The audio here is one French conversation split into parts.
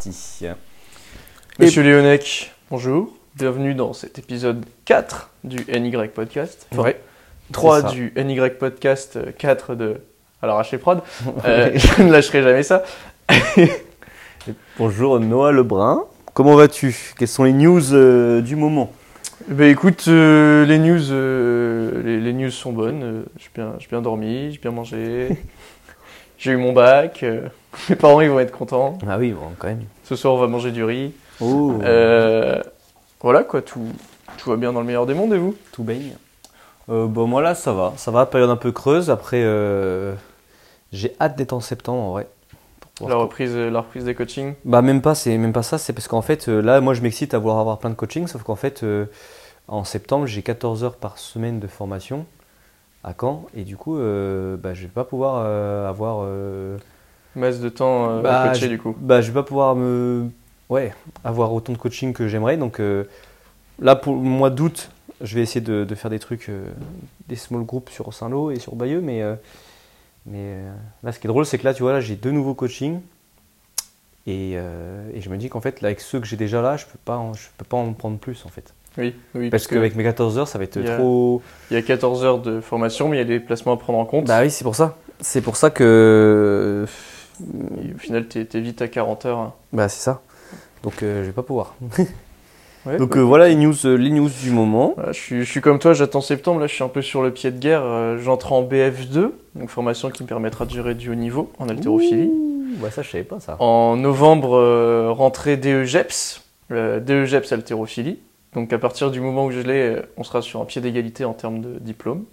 parti. Monsieur Léonec, bonjour. Bienvenue dans cet épisode 4 du NY Podcast. Enfin, Ouais, 3 c'est ça. du NY Podcast, euh, 4 de. Alors, H prod. Euh, je ne lâcherai jamais ça. Bonjour Noah Lebrun. Comment vas-tu? Quelles sont les news euh, du moment? Ben écoute, euh, les news, euh, les, les news sont bonnes. Euh, J'ai bien, j'ai bien dormi, j'ai bien mangé. j'ai eu mon bac. euh, mes parents ils vont être contents. Ah oui, bon, quand même. Ce soir on va manger du riz. Oh, Euh, voilà quoi, tout, tout va bien dans le meilleur des mondes et vous? Tout baigne. Euh, bon, moi là, ça va. Ça va, période un peu creuse. Après, euh, j'ai hâte d'être en septembre en vrai. la reprise, la reprise des coachings? Bah même pas, c'est même pas ça, c'est parce qu'en fait là moi je m'excite à vouloir avoir plein de coaching, sauf qu'en fait en septembre j'ai 14 heures par semaine de formation à Caen. Et du coup euh, bah, je vais pas pouvoir euh, avoir euh, Masse de temps euh, Bah, à coacher du coup. bah je vais pas pouvoir me ouais avoir autant de coaching que j'aimerais. Donc euh, là pour le mois d'août je vais essayer de, de faire des trucs des small groups sur Saint-Lô et sur Bayeux. Mais mais là ce qui est drôle c'est que là tu vois là j'ai deux nouveaux coachings. Et, et je me dis qu'en fait là, avec ceux que j'ai déjà là je peux pas en, je peux pas en prendre plus en fait Oui, oui parce qu'avec mes 14 heures ça va être a- trop il y a 14 heures de formation, mais il y a des placements à prendre en compte. bah oui c'est pour ça c'est pour ça que Et au final, t'es es vite à 40 heures. hein. bah c'est ça donc euh, je vais pas pouvoir Ouais, donc ouais. euh, voilà les news euh, les news du moment Voilà, je, suis, je suis comme toi, j'attends septembre. Là, je suis un peu sur le pied de guerre. euh, J'entre en BF2, donc formation qui me permettra de gérer du haut niveau en haltérophilie. Ouh, bah ça je savais pas ça. En novembre, euh, rentrée DEGEPS, euh, DEGEPS haltérophilie. Donc à partir du moment où je l'ai, euh, on sera sur un pied d'égalité en termes de diplôme,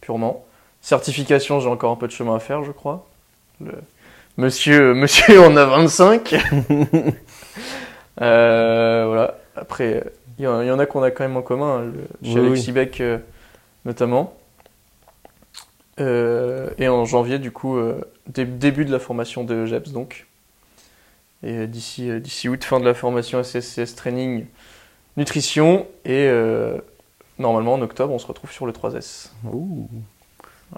purement. Certification, j'ai encore un peu de chemin à faire, je crois. Le- Monsieur, monsieur en a 25. Euh, voilà. Après, il y, en- il y en a qu'on a quand même en commun, hein, le- chez Oui, Alexis Beck euh, notamment. Euh, et en janvier, du coup, euh, dé- début de la formation de GEPS, donc. Et euh, d'ici euh, d'ici août, fin de la formation SSCS Training Nutrition. Et euh, normalement, en octobre, on se retrouve sur le 3S. Ouh.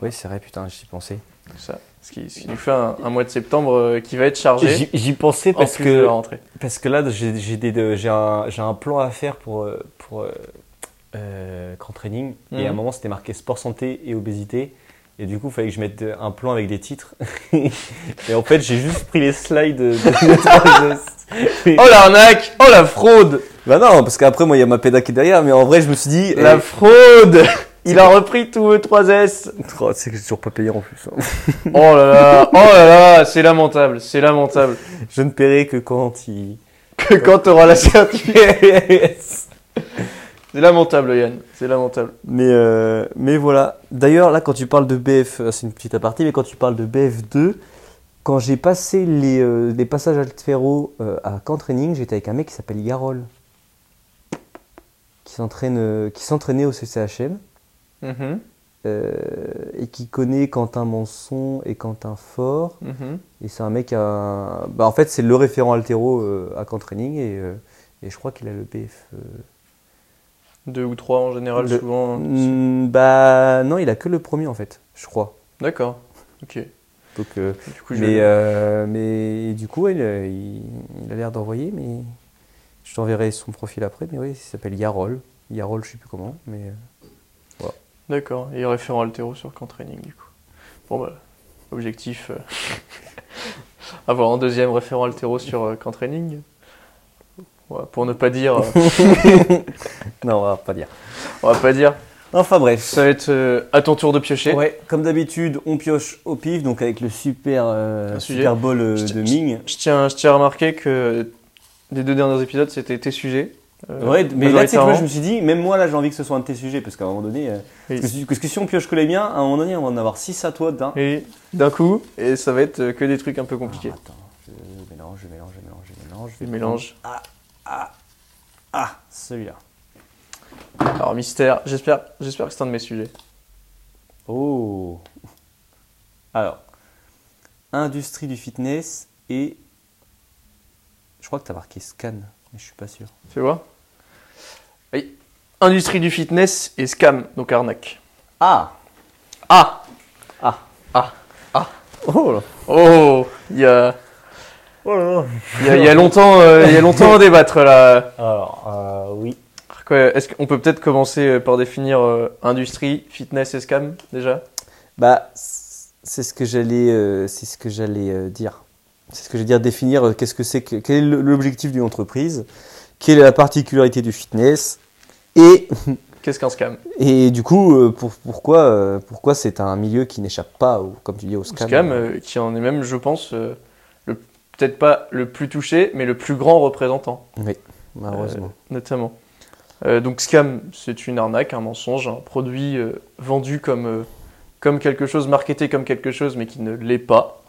Oui c'est vrai putain j'y pensais. Ça, ce, qui, ce qui nous fait un, un mois de septembre euh, qui va être chargé. J'y pensais en parce que la rentrée. parce que là j'ai un un plan à faire pour euh, pour euh, euh, grand training et Mhm. à un moment c'était marqué sport santé et obésité et du coup il fallait que je mette un plan avec des titres et en fait j'ai juste pris les slides de, Oh l'arnaque Oh la fraude bah non parce qu'après moi il y a ma péda qui est derrière mais en vrai je me suis dit La eh, fraude Il a repris tout le 3S oh, c'est que j'ai toujours pas payé en plus hein. Oh là là Oh là là C'est lamentable, c'est lamentable. je ne paierai que quand il Que quand t'auras la certification. C'est lamentable Yann, c'est lamentable. Mais, euh, mais voilà. D'ailleurs, là, quand tu parles de BF, euh, c'est une petite aparté, mais quand tu parles de BF2, quand j'ai passé les, euh, les passages altéro euh, à camp training, j'étais avec un mec qui s'appelle Yarol, qui s'entraîne, qui s'entraînait au CCHM Mhm, euh, et qui connaît Quentin Manson et Quentin Fort. mhm. Et c'est un mec à, bah, en fait, c'est le référent altéro euh, à camp training et, et je crois qu'il a le BF. Deux ou trois en général, Le- souvent. Hmm, bah non, il a que le premier en fait, je crois. D'accord, ok. Donc, euh, Du coup, mais, euh, mais du coup, il, a- il- il a l'air d'envoyer, mais je t'enverrai son profil après. Mais oui, il s'appelle Yarol. Yarol, je sais plus comment, mais euh, D'accord, et référent altéro sur camp training du coup. Bon bah, objectif, euh, avoir un deuxième référent altéro sur camp training. Pour ne pas dire, euh, non, on va pas dire. on va pas dire, Enfin bref. ça va être euh, à ton tour de piocher. Ouais, comme d'habitude, on pioche au pif, donc avec le super, euh, super bol euh, de Ming. Je tiens, je tiens à remarquer que les deux derniers épisodes c'était tes sujets. Ouais, mais là, tu sais que moi, je me suis dit, même moi, là, j'ai envie que ce soit un de tes sujets, parce qu'à un moment donné, Oui. parce, que, parce que si on pioche que les miens, à un moment donné, on va en avoir 6 à toi d'un. Et d'un coup, et ça va être que des trucs un peu compliqués. Ah, attends, je mélange, je mélange, je mélange, je mélange. je mélange. prendre- Ah, celui-là. Alors mystère, j'espère, j'espère que c'est un de mes sujets. Oh. Alors, industrie du fitness et je crois que tu as marqué scan, mais je suis pas sûr. Tu vois? Oui. Industrie du fitness et scam, donc arnaque. Ah. Ah Ah. Ah Ah Oh là. Oh Il y a, Voilà. Il y a, il y a longtemps, euh, il y a longtemps à débattre là. Alors, euh, oui. Est-ce qu'on peut peut-être commencer euh, par définir euh, industrie, fitness et scam déjà? Bah, c'est ce que j'allais, euh, c'est ce que j'allais euh, dire. C'est ce que j'allais dire, définir euh, qu'est-ce que c'est, que, quel est l'objectif d'une entreprise, quelle est la particularité du fitness, et, Qu'est-ce qu'un scam? et du coup, pour, pourquoi, pourquoi c'est un milieu qui n'échappe pas, au, comme tu dis, au scam? Scam, euh, qui en est même, je pense, euh, peut-être pas le plus touché, mais le plus grand représentant, Malheureusement. notamment. Euh, donc scam, c'est une arnaque, un mensonge, un produit euh, vendu comme, euh, comme quelque chose, marketé comme quelque chose, mais qui ne l'est pas.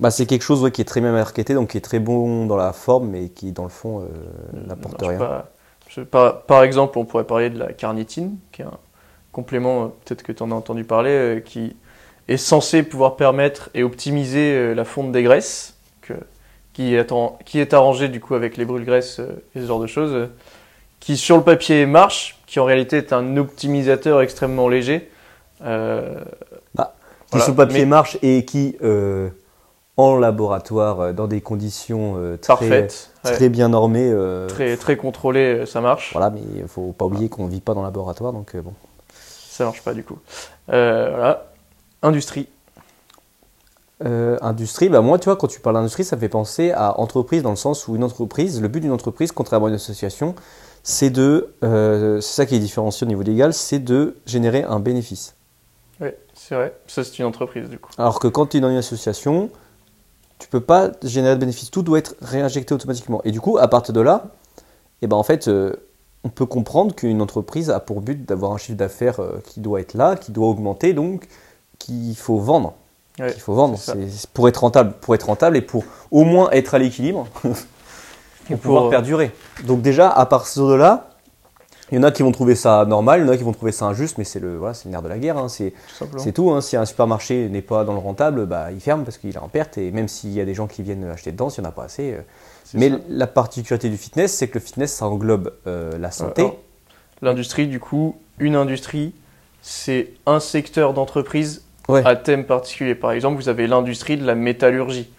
Bah, c'est quelque chose ouais, qui est très bien marketé, donc qui est très bon dans la forme, mais qui, dans le fond, euh, ne n'apporte rien. pas. Je- par, par exemple, on pourrait parler de la carnitine, qui est un complément, euh, peut-être que tu en as entendu parler, euh, qui est censé pouvoir permettre et optimiser euh, la fonte des graisses, qui, est en- qui est arrangé du coup avec les brûle-graisses euh, et ce genre de choses, euh, qui sur le papier marche, qui en réalité est un optimisateur extrêmement léger. euh, Qui voilà. sur le papier Mais- marche et qui, euh, en laboratoire, dans des conditions euh, très, parfaite, ouais, très bien normées, très, très contrôlée, euh, ça marche. voilà, mais il faut pas oublier qu'on vit pas dans le laboratoire, donc bon. Ça marche pas du coup. Voilà. Industrie. Euh, industrie, bah moi, tu vois, quand tu parles d'industrie, ça me fait penser à entreprise dans le sens où une entreprise, le but d'une entreprise, contrairement à une association, c'est de, euh, c'est ça qui est différencié au niveau légal, c'est de générer un bénéfice. Oui, c'est vrai. Ça, c'est une entreprise, du coup. Alors que quand tu es dans une association, tu peux pas générer de bénéfice, tout doit être réinjecté automatiquement. Et du coup, à partir de là, eh ben en fait, euh, on peut comprendre qu'une entreprise a pour but d'avoir un chiffre d'affaires qui doit être là, qui doit augmenter, donc qu'il faut vendre. Ouais, qu'il faut vendre, c'est pour être rentable, pour être rentable et pour au moins être à l'équilibre, pour pouvoir euh, perdurer. Donc déjà, à partir de là, il y en a qui vont trouver ça normal, il y en a qui vont trouver ça injuste, mais c'est le, voilà, c'est nerf de la guerre. hein, c'est Tout hein. Si un supermarché n'est pas dans le rentable, bah, il ferme parce qu'il est en perte. Et même s'il y a des gens qui viennent acheter dedans, s'il n'y en a pas assez. euh. Mais ça. la particularité du fitness, c'est que le fitness, ça englobe euh, la santé. L'industrie, du coup, une industrie, c'est un secteur d'entreprise Ouais. à thème particulier. Par exemple, vous avez l'industrie de la métallurgie.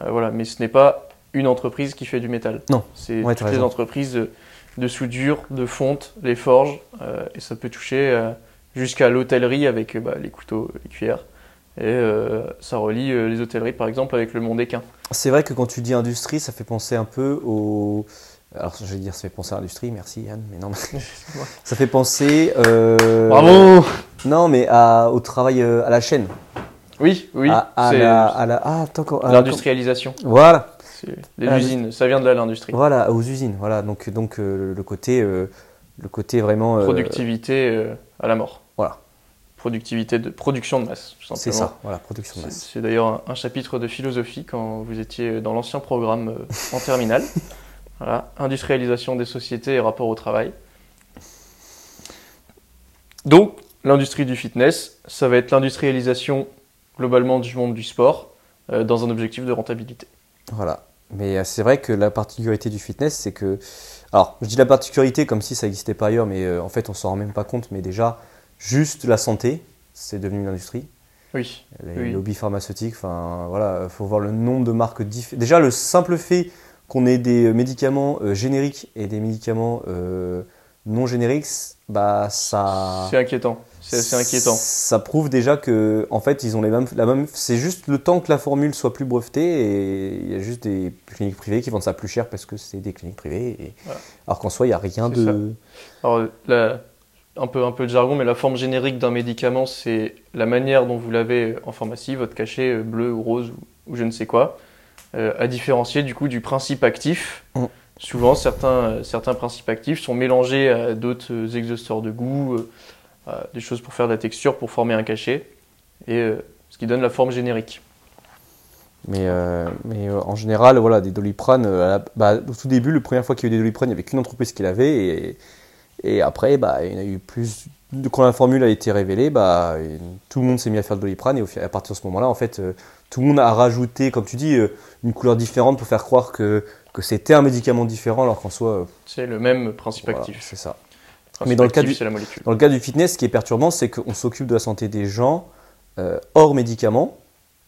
Euh, voilà, mais ce n'est pas une entreprise qui fait du métal. Non. C'est Ouais, toutes les entreprises de, de soudure, de fonte, les forges, euh, et ça peut toucher euh, jusqu'à l'hôtellerie avec bah, les couteaux, les cuillères. Et ça relie les hôtelleries, par exemple, avec le monde équin. C'est vrai que quand tu dis industrie, ça fait penser un peu au. Alors, je vais dire, ça fait penser à l'industrie, merci Yann, mais non, mais ça fait penser. euh, Bravo Non, mais à- au travail euh, à la chaîne. Oui, oui, à, à la, à la- Ah, à- l'industrialisation. Voilà. Les Ah, usines, ça vient de là l'industrie. Voilà, aux usines. Voilà, donc, donc euh, le côté, euh, le côté vraiment. Productivité à la mort. Voilà. Productivité de production de masse, tout C'est ça, voilà, production de masse. c'est d'ailleurs un, un chapitre de philosophie quand vous étiez dans l'ancien programme en terminale. Voilà, industrialisation des sociétés et rapport au travail. Donc, l'industrie du fitness, ça va être l'industrialisation globalement du monde du sport euh, dans un objectif de rentabilité. Voilà. Mais euh, c'est vrai que la particularité du fitness, c'est que. Alors, je dis la particularité comme si ça n'existait pas ailleurs, mais euh, en fait, on s'en rend même pas compte. Mais déjà, juste la santé, c'est devenu une industrie. Oui, Les Oui. lobbies pharmaceutiques, enfin, voilà, faut voir le nombre de marques différentes. Déjà, le simple fait qu'on ait des médicaments euh, génériques et des médicaments euh, non génériques, bah, ça. c'est inquiétant. C'est assez inquiétant. Ça prouve déjà que, en fait, ils ont les mêmes, la même. C'est juste le temps que la formule soit plus brevetée et il y a juste des cliniques privées qui vendent ça plus cher parce que c'est des cliniques privées. Et... Voilà. Alors qu'en soi, il n'y a rien ça. de. Alors, la- un, peu, un peu de jargon, mais la forme générique d'un médicament, c'est la manière dont vous l'avez en pharmacie, votre cachet euh, bleu ou rose ou, ou je ne sais quoi, euh, à différencier du coup du principe actif. Mm. Souvent, certains, euh, certains principes actifs sont mélangés à d'autres euh, exhausteurs de goût, à des choses pour faire de la texture, pour former un cachet, et ce qui donne la forme générique. Mais, euh, mais euh, en général, voilà, des doliprane, euh, bah, au tout début, la première fois qu'il y a eu des doliprane, il n'y avait qu'une entreprise qui l'avait. Et, et après, bah, il y en a eu plus. Quand la formule a été révélée, bah, tout le monde s'est mis à faire de doliprane. Et au à partir de ce moment-là, en fait, tout le monde a rajouté, comme tu dis, euh, une couleur différente pour faire croire que, que c'était un médicament différent, alors qu'en soi, euh, C'est le même principe voilà, actif. c'est ça. Principe Mais dans le cas du- c'est la molécule. Dans le cas du fitness, ce qui est perturbant, c'est qu'on s'occupe de la santé des gens euh, hors médicaments,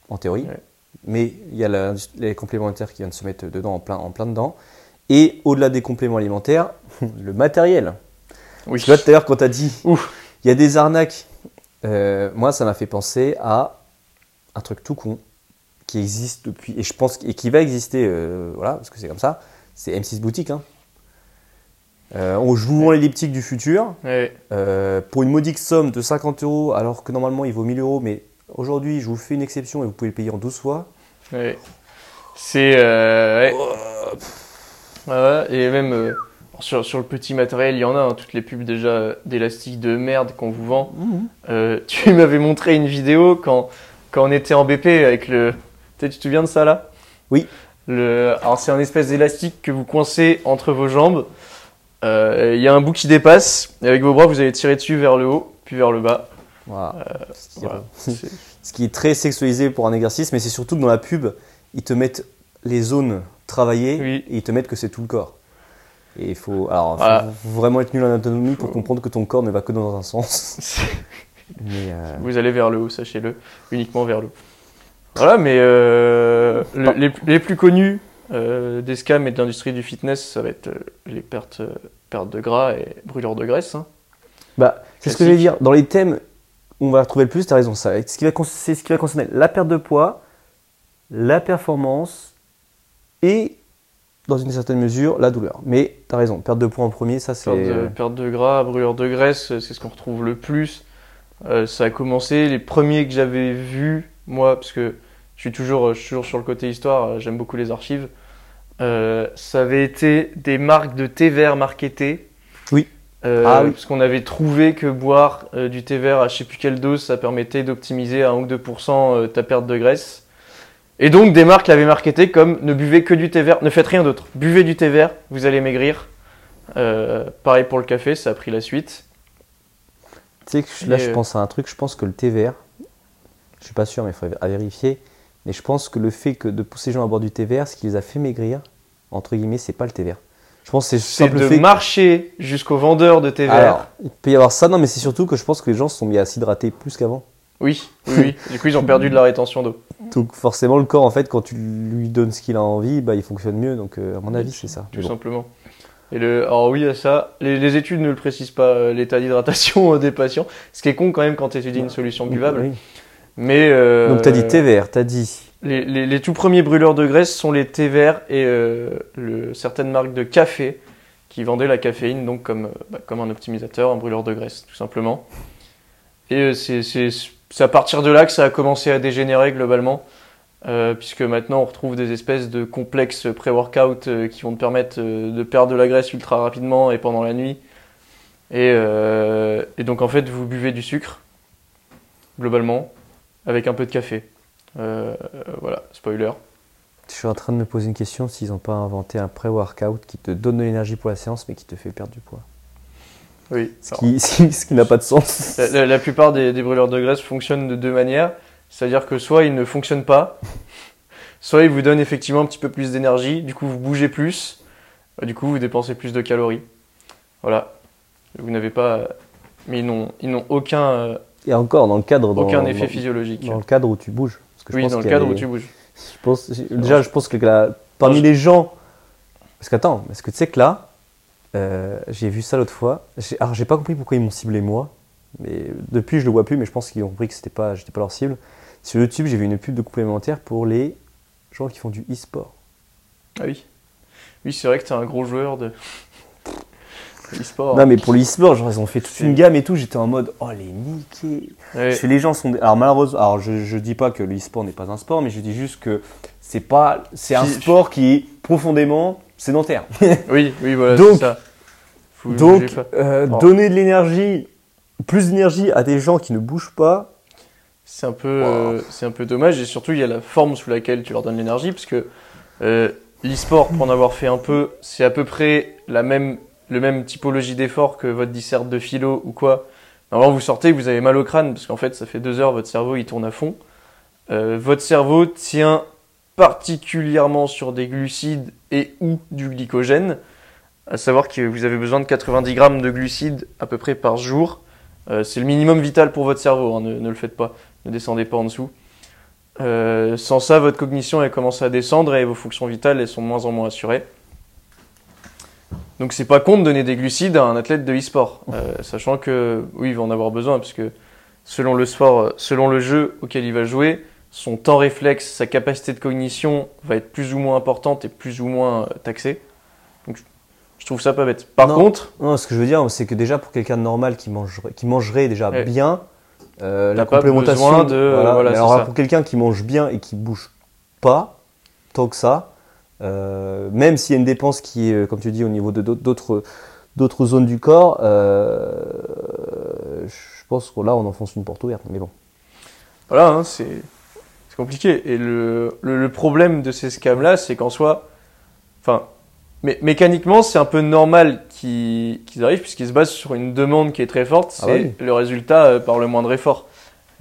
en théorie. Ouais. mais il y a la- les compléments alimentaires qui viennent se mettre dedans en plein, en plein dedans. Et au-delà des compléments alimentaires, le matériel. Oui. Tu vois, tout à l'heure, quand tu as dit, il y a des arnaques, euh, moi, ça m'a fait penser à un truc tout con qui existe depuis, et je pense, et qui va exister, euh, voilà, parce que c'est comme ça, c'est M6 Boutique. Hein. Euh, on joue l'elliptique du futur Ouais. euh, pour une modique somme de 50 euros, alors que normalement il vaut 1000 euros, mais aujourd'hui, je vous fais une exception et vous pouvez le payer en 12 fois. Ouais. C'est. euh, ouais. Ouais, et même sur, sur le petit matériel, il y en a, hein, toutes les pubs déjà euh, d'élastique de merde qu'on vous vend. Euh, tu m'avais montré une vidéo quand, quand on était en BP avec le. Tu te souviens de ça là? Oui. Le... Alors c'est un espèce d'élastique que vous coincez entre vos jambes. Euh, Il y a un bout qui dépasse, et avec vos bras vous allez tirer dessus vers le haut, puis vers le bas. Voilà. Ce qui est- Voilà. Ce qui est très sexualisé pour un exercice, mais c'est surtout que dans la pub, ils te mettent les zones travaillées Oui. et ils te mettent que c'est tout le corps. Et il faut, alors, faut vraiment être nul en anatomie pour comprendre que ton corps ne va que dans un sens. Mais euh, Vous allez vers le haut, sachez-le, uniquement vers le haut. Voilà, mais euh, le- les, les plus connus euh, des scams et de l'industrie du fitness, ça va être euh, les pertes, euh, pertes de gras et brûlures de graisse. hein. bah, c'est ce que vais dire. Dans les thèmes où on va retrouver le plus, tu as raison. Ça, ce qui va con- c'est ce qui va concerner la perte de poids, la performance et, dans une certaine mesure, la douleur. Mais tu as raison, perte de poids en premier, ça c'est. Perte de, perte de gras, brûlure de graisse, c'est ce qu'on retrouve le plus. Euh, ça a commencé, les premiers que j'avais vus, moi, parce que suis toujours, je suis toujours sur le côté histoire, euh, j'aime beaucoup les archives, euh, ça avait été des marques de thé vert marketées. Oui. Euh, Ah oui. Parce qu'on avait trouvé que boire euh, du thé vert à je sais plus quelle dose, ça permettait d'optimiser à 1 ou 2% euh, ta perte de graisse. Et donc des marques l'avaient marketé comme ne buvez que du thé vert, ne faites rien d'autre. Buvez du thé vert, vous allez maigrir. Euh, pareil pour le café, ça a pris la suite. Tu sais que là, Et, je euh, pense à un truc. Je pense que le thé vert, je suis pas sûr, mais il faudrait à vérifier. Mais je pense que le fait que de pousser les gens à boire du thé vert, ce qui les a fait maigrir, entre guillemets, c'est pas le thé vert. Je pense que c'est de fait. marcher jusqu'au vendeur de thé vert. Alors, il peut y avoir ça, non, mais c'est surtout que je pense que les gens se sont mis à s'hydrater plus qu'avant. Oui, oui, oui. du coup, ils ont perdu de la rétention d'eau. Donc forcément, le corps, en fait, quand tu lui donnes ce qu'il a envie, bah, il fonctionne mieux. Donc, euh, à mon avis, c'est ça. Tout bon. simplement. Et le, alors oui, à ça, les, les études ne le précisent pas, euh, l'état d'hydratation euh, des patients. Ce qui est con quand même quand tu étudies une solution buvable. Oui. Mais euh, Donc, tu as dit thé vert, tu as dit. les, les, les tout premiers brûleurs de graisse sont les verts et euh, le, certaines marques de café qui vendaient la caféine donc comme, euh, bah, comme un optimisateur, un brûleur de graisse, tout simplement. Et c'est à partir de là que ça a commencé à dégénérer globalement, euh, puisque maintenant on retrouve des espèces de complexes pré-workout qui vont te permettre de perdre de la graisse ultra rapidement et pendant la nuit. Et, et donc en fait vous buvez du sucre, globalement, avec un peu de café. Euh, voilà, spoiler. Je suis en train de me poser une question s'ils n'ont pas inventé un pré-workout qui te donne de l'énergie pour la séance, mais qui te fait perdre du poids. Oui. Ce qui, ce qui n'a pas de sens. La, la- la plupart des, des brûleurs de graisse fonctionnent de deux manières. C'est-à-dire que soit ils ne fonctionnent pas, soit ils vous donnent effectivement un petit peu plus d'énergie, du coup vous bougez plus, euh, du coup vous dépensez plus de calories. Voilà. Vous n'avez pas. Mais ils n'ont, ils n'ont aucun, euh, Et encore, dans le cadre. Dans, aucun effet dans- physiologique. Dans le cadre où tu bouges. Parce que je oui, pense dans le cadre où tu bouges. je pense, déjà, je pense que la- parmi les gens. Parce qu'attends, parce que tu sais que là, euh, j'ai vu ça l'autre fois. Alors, j'ai pas compris pourquoi ils m'ont ciblé moi. Mais depuis, je le vois plus, mais je pense qu'ils ont compris que c'était pas, j'étais pas leur cible. Sur YouTube, j'ai vu une pub de complémentaire pour les gens qui font du e-sport. Ah oui. Oui, c'est vrai que t'es un gros joueur de. E-sport. Non, mais pour le e-sport, genre, ils ont fait toute une gamme et tout. J'étais en mode, oh, les niqués. Ouais. Je fais, les gens sont. des- Alors malheureusement, alors je, je dis pas que le e-sport n'est pas un sport, mais je dis juste que c'est pas, c'est un sport qui est profondément sédentaire. Oui, oui, voilà, Donc- c'est ça. Faut- Donc pas. euh, Oh. donner de l'énergie, plus d'énergie à des gens qui ne bougent pas. C'est un peu, euh, c'est un peu dommage et surtout il y a la forme sous laquelle tu leur donnes l'énergie parce que euh, l'e-sport pour en avoir fait un peu, c'est à peu près la même, le même typologie d'effort que votre disserte de philo ou quoi. Normalement vous sortez, vous avez mal au crâne parce qu'en fait ça fait deux heures, votre cerveau il tourne à fond. Euh, votre cerveau tient particulièrement sur des glucides et ou du glycogène, à savoir que vous avez besoin de 90 grammes de glucides à peu près par jour. Euh, c'est le minimum vital pour votre cerveau, hein, ne, ne le faites pas ne descendez pas en dessous. Euh, sans ça, votre cognition elle commence à descendre et vos fonctions vitales elles sont de moins en moins assurées. Donc c'est pas con de donner des glucides à un athlète de e-sport, euh, sachant que oui il va en avoir besoin puisque selon le sport, selon le jeu auquel il va jouer, son temps réflexe, sa capacité de cognition va être plus ou moins importante et plus ou moins euh, taxée. Donc je- trouve ça pas bête. Par Non. contre, Non, ce que je veux dire, c'est que déjà pour quelqu'un de normal qui mangerait, qui mangerait déjà Ouais. bien, euh, la complémentation. de- voilà, alors pour quelqu'un qui mange bien et qui bouge pas tant que ça, euh, même s'il y a une dépense qui est, euh, comme tu dis, au niveau de d'autres- d'autres zones du corps, euh, je pense que là on enfonce une porte ouverte. Mais bon. Voilà, hein, c'est c'est compliqué. Et le, le, le problème de ces scams-là, c'est qu'en soi, enfin, mé- mécaniquement, c'est un peu normal qu'ils arrivent, puisqu'ils se basent sur une demande qui est très forte. C'est Ah oui. le résultat euh, par le moindre effort.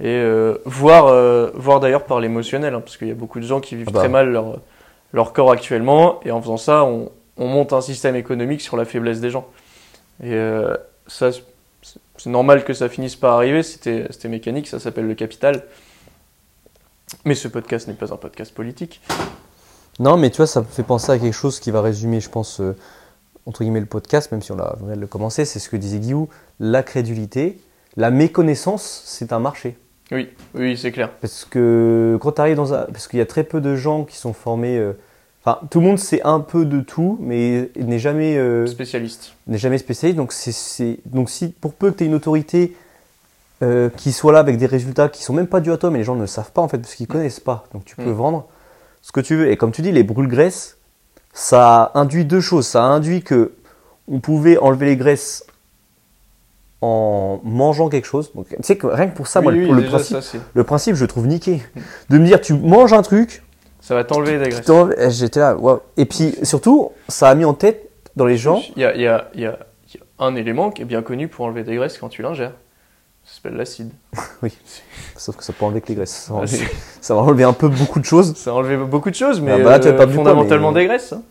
Et voir, voir d'ailleurs par l'émotionnel, hein, parce qu'il y a beaucoup de gens qui vivent Ah bah. très mal leur, leur corps actuellement, et en faisant ça, on, on monte un système économique sur la faiblesse des gens. Et euh, ça, c'est- normal que ça finisse par arriver, c'était mécanique, ça s'appelle le capital. Mais ce podcast n'est pas un podcast politique. Non, mais tu vois, ça me fait penser à quelque chose qui va résumer, je pense, euh, entre guillemets, le podcast, même si on vient de le commencer, c'est ce que disait Guillaume, la crédulité, la méconnaissance, c'est un marché. Oui, oui, c'est clair. Parce que quand tu arrives dans un... Parce qu'il y a très peu de gens qui sont formés... euh, Enfin, tout le monde sait un peu de tout, mais n'est jamais, euh, Spécialiste. n'est jamais spécialiste. Donc, c'est, donc si, pour peu que tu aies une autorité euh, qui soit là avec des résultats qui sont même pas dus à toi, mais les gens ne le savent pas en fait, parce qu'ils connaissent pas. Donc, tu peux Mm. vendre ce que tu veux. Et comme tu dis, les brûle-graisses, ça induit deux choses. Ça induit que on pouvait enlever les graisses en mangeant quelque chose. Donc, tu sais que rien que pour ça, moi, oui, le, oui, principe, ça, c'est- le principe, je trouve niqué. De me dire, tu manges un truc, ça va t'enlever des graisses. j'étais là, waouh. Et puis surtout, ça a mis en tête dans les gens. Il y a, il y, a, il y a- il y a un élément qui est bien connu pour enlever des graisses quand tu l'ingères. Ça s'appelle l'acide. Sauf que ça peut enlever que les graisses. Ça va, Ah, enlever, c'est- ça va enlever un peu beaucoup de choses. Ça a enlevé beaucoup de choses, mais Ah bah là, euh, fondamentalement mais- des graisses. hein.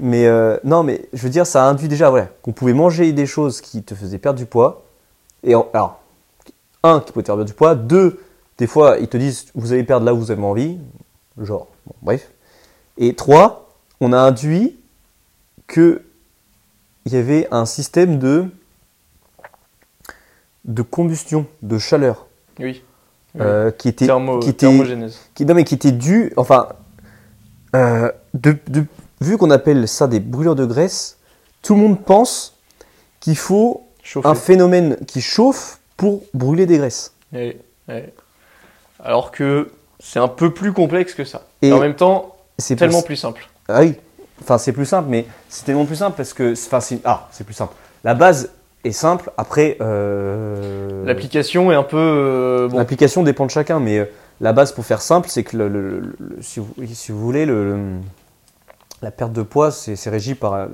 Mais euh, non, mais je veux dire, ça a induit déjà voilà, qu'on pouvait manger des choses qui te faisaient perdre du poids. Et en- alors, un, qui pouvait te faire perdre du poids. Deux, des fois, ils te disent, vous allez perdre là où vous avez envie. Genre, bon, bref. Et trois, on a induit que il y avait un système de de combustion, de chaleur, Oui. Oui. euh, qui était Thermo- qui était thermogénèse. qui, non, mais qui était dû, enfin, euh, de, de- vu qu'on appelle ça des brûlures de graisse, tout le monde pense qu'il faut un phénomène qui chauffe pour brûler des graisses. Et- et- Alors que c'est un peu plus complexe que ça. Et Et en même temps, C'est tellement plus simple. Ah oui, enfin c'est plus simple, mais c'est tellement plus simple parce que, enfin c'est, ah c'est plus simple. La base est simple. Après, euh, L'application est un peu. euh, bon, l'application dépend de chacun, mais euh, la base pour faire simple, c'est que le, le- le- le- si, vous, si vous voulez, le, le- la perte de poids, c'est, régi par euh,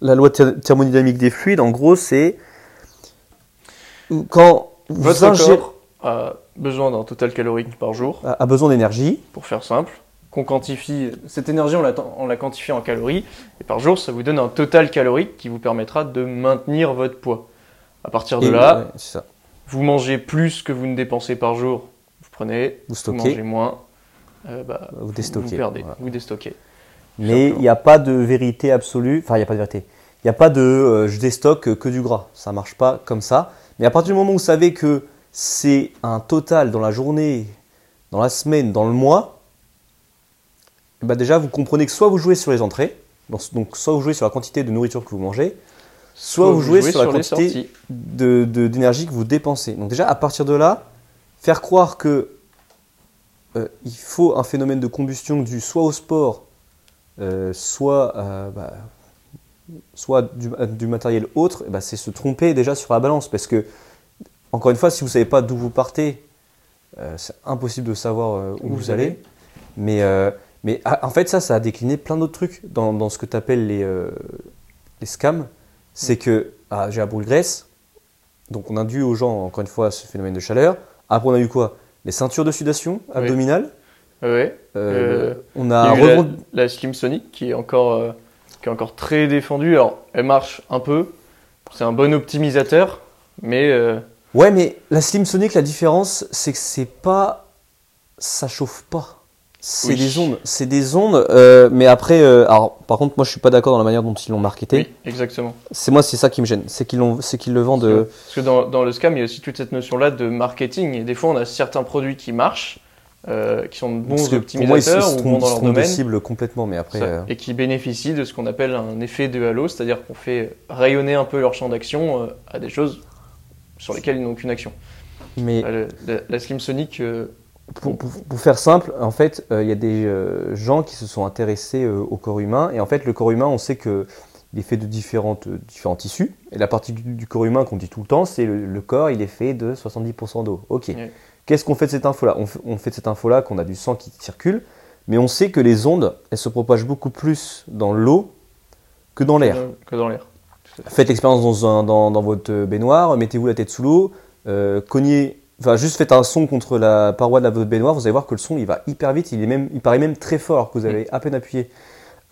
la loi ther- thermodynamique des fluides. En gros, c'est quand vous votre corps a besoin d'un total calorique par jour, a besoin d'énergie. pour faire simple. Qu'on quantifie. Cette énergie, on la, on la quantifie en calories. Et par jour, ça vous donne un total calorique qui vous permettra de maintenir votre poids. À partir de Et- là, ouais, c'est ça. vous mangez plus que vous ne dépensez par jour. Vous prenez, Vous vous stockez. mangez moins. euh, bah, Vous déstockez, Vous perdez, voilà. vous déstockez. Mais il n'y a pas de vérité absolue. Enfin, il n'y a pas de vérité. Il n'y a pas de euh, je déstocke que du gras. Ça marche pas comme ça. Mais à partir du moment où vous savez que c'est un total dans la journée, dans la semaine, dans le mois, ben déjà vous comprenez que soit vous jouez sur les entrées, donc, soit vous jouez sur la quantité de nourriture que vous mangez, soit, vous jouez, sur la quantité d'énergie que vous dépensez. Donc déjà, à partir de là, faire croire que euh, il faut un phénomène de combustion dû soit au sport, euh, soit, euh, bah, soit du, du matériel autre, eh ben, c'est se tromper déjà sur la balance. Parce que, encore une fois, si vous ne savez pas d'où vous partez, euh, c'est impossible de savoir où, Où vous, allez. allez. Mais, mais ah, en fait, ça, ça a décliné plein d'autres trucs dans, dans ce que tu appelles les, les scams. C'est que ah, j'ai la boule graisse, donc on induit aux gens, encore une fois, ce phénomène de chaleur. Après, on a eu quoi? Les ceintures de sudation abdominale. Ouais. Euh, Euh, on Il a y a eu rebond- la, la Slim Sonic qui est encore, euh, qui est encore très défendue. Alors, elle marche un peu. C'est un bon optimisateur, mais Ouais, mais la Slim Sonic, la différence, c'est que c'est pas ça chauffe pas. C'est Oui. des ondes, c'est des ondes. euh, mais après, euh, alors par contre, moi je suis pas d'accord dans la manière dont ils l'ont marketé. Oui, exactement. C'est moi, c'est ça qui me gêne, c'est qu'ils l'ont, c'est qu'ils le vendent. euh, Parce que dans, dans le scam, il y a aussi toute cette notion-là de marketing. Et des fois, on a certains produits qui marchent, euh, qui sont de bons pour moi, optimisateurs ou bons dans leur domaine. cible complètement. Mais après, Ça, euh, et qui bénéficient de ce qu'on appelle un effet de halo, c'est-à-dire qu'on fait rayonner un peu leur champ d'action euh, à des choses sur lesquelles ils n'ont aucune action. mais la, la Slim Sonic, pour, pour- pour faire simple, en fait, il y a des gens qui se sont intéressés au corps humain. Et en fait, le corps humain, on sait que il est fait de différentes, euh, différents tissus. Et la partie du, du corps humain qu'on dit tout le temps, c'est le, le corps, il est fait de 70% d'eau. Ok. Oui. Qu'est-ce qu'on fait de cette info-là? On, fait- on fait de cette info-là qu'on a du sang qui circule, mais on sait que les ondes, elles se propagent beaucoup plus dans l'eau que dans l'air. que dans l'air. Faites l'expérience dans, un- dans, dans votre baignoire, mettez-vous la tête sous l'eau, euh, cognez, enfin juste faites un son contre la paroi de la, votre baignoire, vous allez voir que le son il va hyper vite, il, est même, il paraît même très fort, que vous avez à peine appuyé.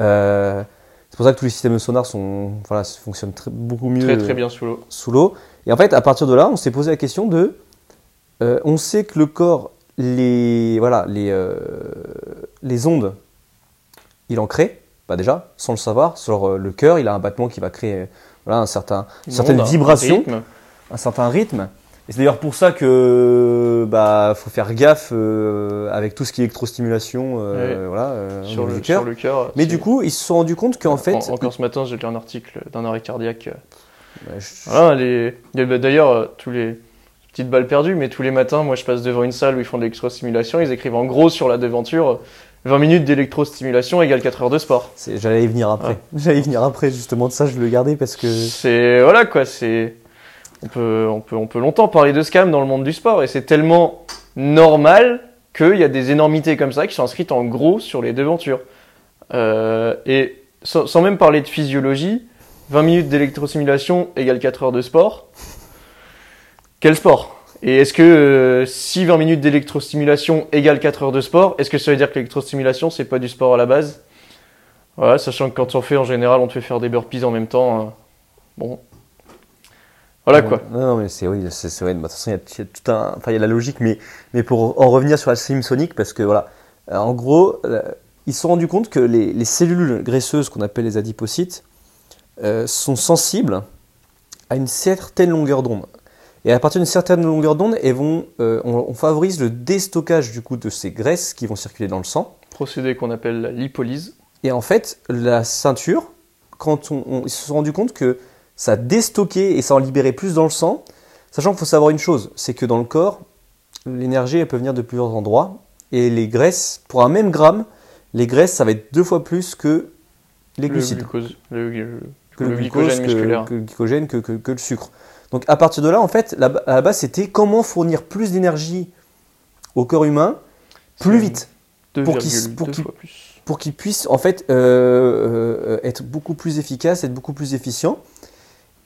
Euh, c'est pour ça que tous les systèmes sont, voilà, fonctionnent très, beaucoup mieux Très très bien sous l'eau. sous l'eau. Et en fait, à partir de là, on s'est posé la question de, euh, on sait que le corps, les, voilà, les, euh, les ondes, il en crée, bah déjà, sans le savoir, sur euh, le cœur, il a un battement qui va créer voilà, un certain, Une certaines onde, un vibrations, rythme. un certain rythme. Et c'est d'ailleurs pour ça que bah faut faire gaffe euh, avec tout ce qui est électrostimulation euh, voilà, euh, sur le, cœur. sur le cœur. Mais du coup, ils se sont rendus compte qu'en fait, En- encore ce matin, j'ai lu un article d'un arrêt cardiaque. Bah, je- Voilà, les... bah, D'ailleurs, tous les petites balles perdues, mais tous les matins, moi, je passe devant une salle où ils font de l'électrostimulation. Ils écrivent en gros sur la devanture euh, 20 minutes d'électrostimulation égale 4 heures de sport. j'allais y venir après. Ouais. J'allais y venir après justement de ça, je le gardais parce que C'est voilà quoi, c'est on peut on peut on peut longtemps parler de scam dans le monde du sport et c'est tellement normal qu'il y a des énormités comme ça qui sont inscrites en gros sur les devantures. Euh, et sans, sans même parler de physiologie, 20 minutes d'électrostimulation égale 4 heures de sport. Quel sport? Et est-ce que euh, si 20 minutes d'électrostimulation égale 4 heures de sport, est-ce que ça veut dire que l'électrostimulation c'est pas du sport à la base? Voilà, sachant que quand on fait en général, on te fait faire des burpees en même temps. euh, bon. Voilà quoi. Non, non, mais c'est oui, c'est vrai. De toute façon, il y a, tout un, enfin, il y la logique, mais mais pour en revenir sur la Sonic, parce que voilà, euh, en gros, euh, ils se sont rendus compte que les, les cellules graisseuses qu'on appelle les adipocytes sont sensibles à une certaine longueur d'onde. Et à partir d'une certaine longueur d'onde, elles vont, euh, on, on favorise le déstockage du coup de ces graisses qui vont circuler dans le sang. Procédé qu'on appelle la lipolyse. Et en fait, la ceinture, quand on, on- ils se sont rendus compte que ça déstockait et ça en libérait plus dans le sang, sachant qu'il faut savoir une chose, c'est que dans le corps, l'énergie elle peut venir de plusieurs endroits et les graisses, pour un même gramme, les graisses ça va être deux fois plus que les Le glucides, glucose. Le, le- que le glycogène glucose, musculaire. que, le glycogène, que- que le sucre. Donc à partir de là, en fait, la- à la base c'était comment fournir plus d'énergie au corps humain plus vite. pour qu'il s- 2,2 pour qu'il- fois plus. pour qu'il puisse en fait euh, euh, être beaucoup plus efficace, être beaucoup plus efficient.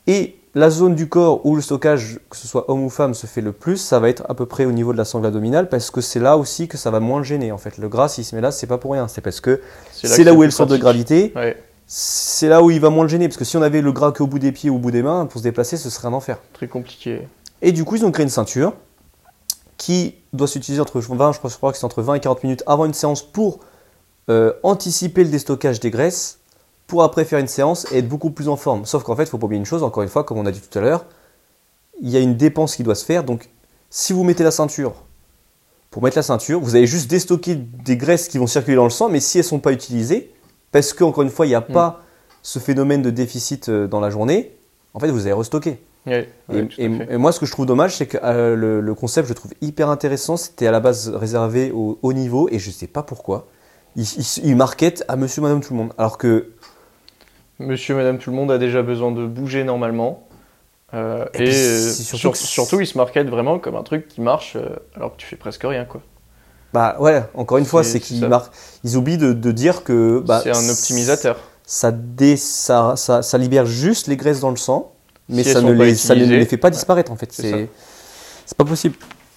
Et la zone du corps où le stockage, que ce soit homme ou femme, se fait le plus, ça va être à peu près au niveau de la sangle abdominale, parce que c'est là aussi que ça va moins gêner. En fait, le gras, s'il se met là, c'est pas pour rien. C'est parce que c'est là, où est le centre de gravité. Ouais, C'est là où il va moins le gêner, parce que si on avait le gras qu'au bout des pieds ou au bout des mains, pour se déplacer, ce serait un enfer. très compliqué. Et du coup, ils ont créé une ceinture qui doit s'utiliser entre 20, je crois, je crois que c'est entre 20 et 40 minutes avant une séance pour euh, anticiper le déstockage des graisses, pour après faire une séance et être beaucoup plus en forme. Sauf qu'en fait, il faut pas oublier une chose, encore une fois, comme on a dit tout à l'heure, il y a une dépense qui doit se faire. Donc, si vous mettez la ceinture, pour mettre la ceinture, vous allez juste déstocker des graisses qui vont circuler dans le sang, mais si elles sont pas utilisées, parce que encore une fois, il n'y a Mm. pas ce phénomène de déficit euh, dans la journée, en fait, vous allez restocker. Et, moi, ce que je trouve dommage, c'est que euh, le, le concept, je trouve hyper intéressant. C'était à la base réservé au haut niveau, et je sais pas pourquoi. Il, il marketent à monsieur, madame, tout le monde. Alors que. Monsieur, madame, tout le monde a déjà besoin de bouger normalement. Euh, Et et puis, c'est surtout sur- surtout, ils se marketent vraiment comme un truc qui marche euh, alors que tu fais presque rien. quoi. Bah ouais, encore une fois, C'est- qu'ils. Ils oublient de, de dire que. Bah, c'est un optimisateur. Ça, dé, ça, ça, ça libère juste les graisses dans le sang, mais Si ça, ne les, ça ne utilisées, les fait pas disparaître en fait. c'est pas possible.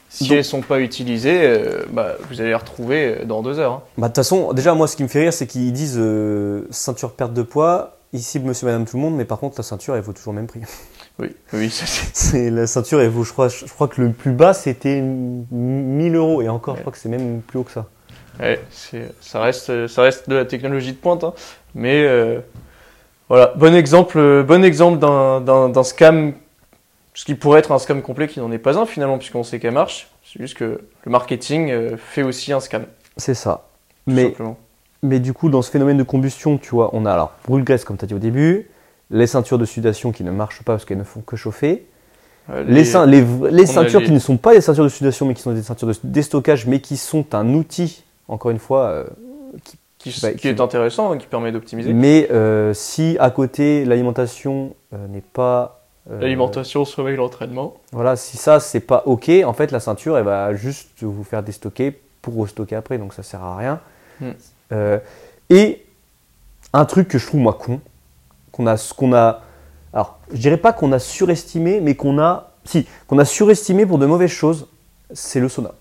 Si Donc- elles sont pas utilisées, euh, bah, vous allez les retrouver euh, dans deux heures. hein. Bah, de toute façon, déjà, moi, ce qui me fait rire, c'est qu'ils disent euh, ceinture perte de poids. Ici, monsieur, madame, tout le monde, mais par contre, la ceinture, elle vaut toujours le même prix. Oui, c'est- la ceinture, elle vaut, je crois, je crois que le plus bas c'était 1000 euros et encore, je crois que c'est même plus haut que ça. ouais, ça reste, ça reste de la technologie de pointe, hein. mais euh, voilà, bon exemple, euh, bon exemple d'un- scam, ce qui pourrait être un scam complet qui n'en est pas un finalement, puisqu'on sait qu'elle marche. C'est juste que le marketing euh, fait aussi un scam, C'est ça. tout Mais, simplement. mais du coup, dans ce phénomène de combustion, tu vois, on a alors brûle-graisse, comme tu as dit au début, les ceintures de sudation qui ne marchent pas parce qu'elles ne font que chauffer, Euh, les, ceint- ceintures les- qui ne sont pas des ceintures de sudation, mais qui sont des ceintures de déstockage, mais qui sont un outil, encore une fois, euh, qui, bah, qui qui- est intéressant, hein, qui permet d'optimiser. mais euh, si à côté l'alimentation n'est pas. L'alimentation, sommeil, l'entraînement. Voilà, si ça c'est pas ok, en fait la ceinture elle va juste vous faire déstocker pour restocker après, donc ça sert à rien. Hmm. Et un truc que je trouve moi con, qu'on a, qu'on a, alors je dirais pas qu'on a surestimé, mais qu'on a, si, qu'on a surestimé pour de mauvaises choses, c'est le sauna.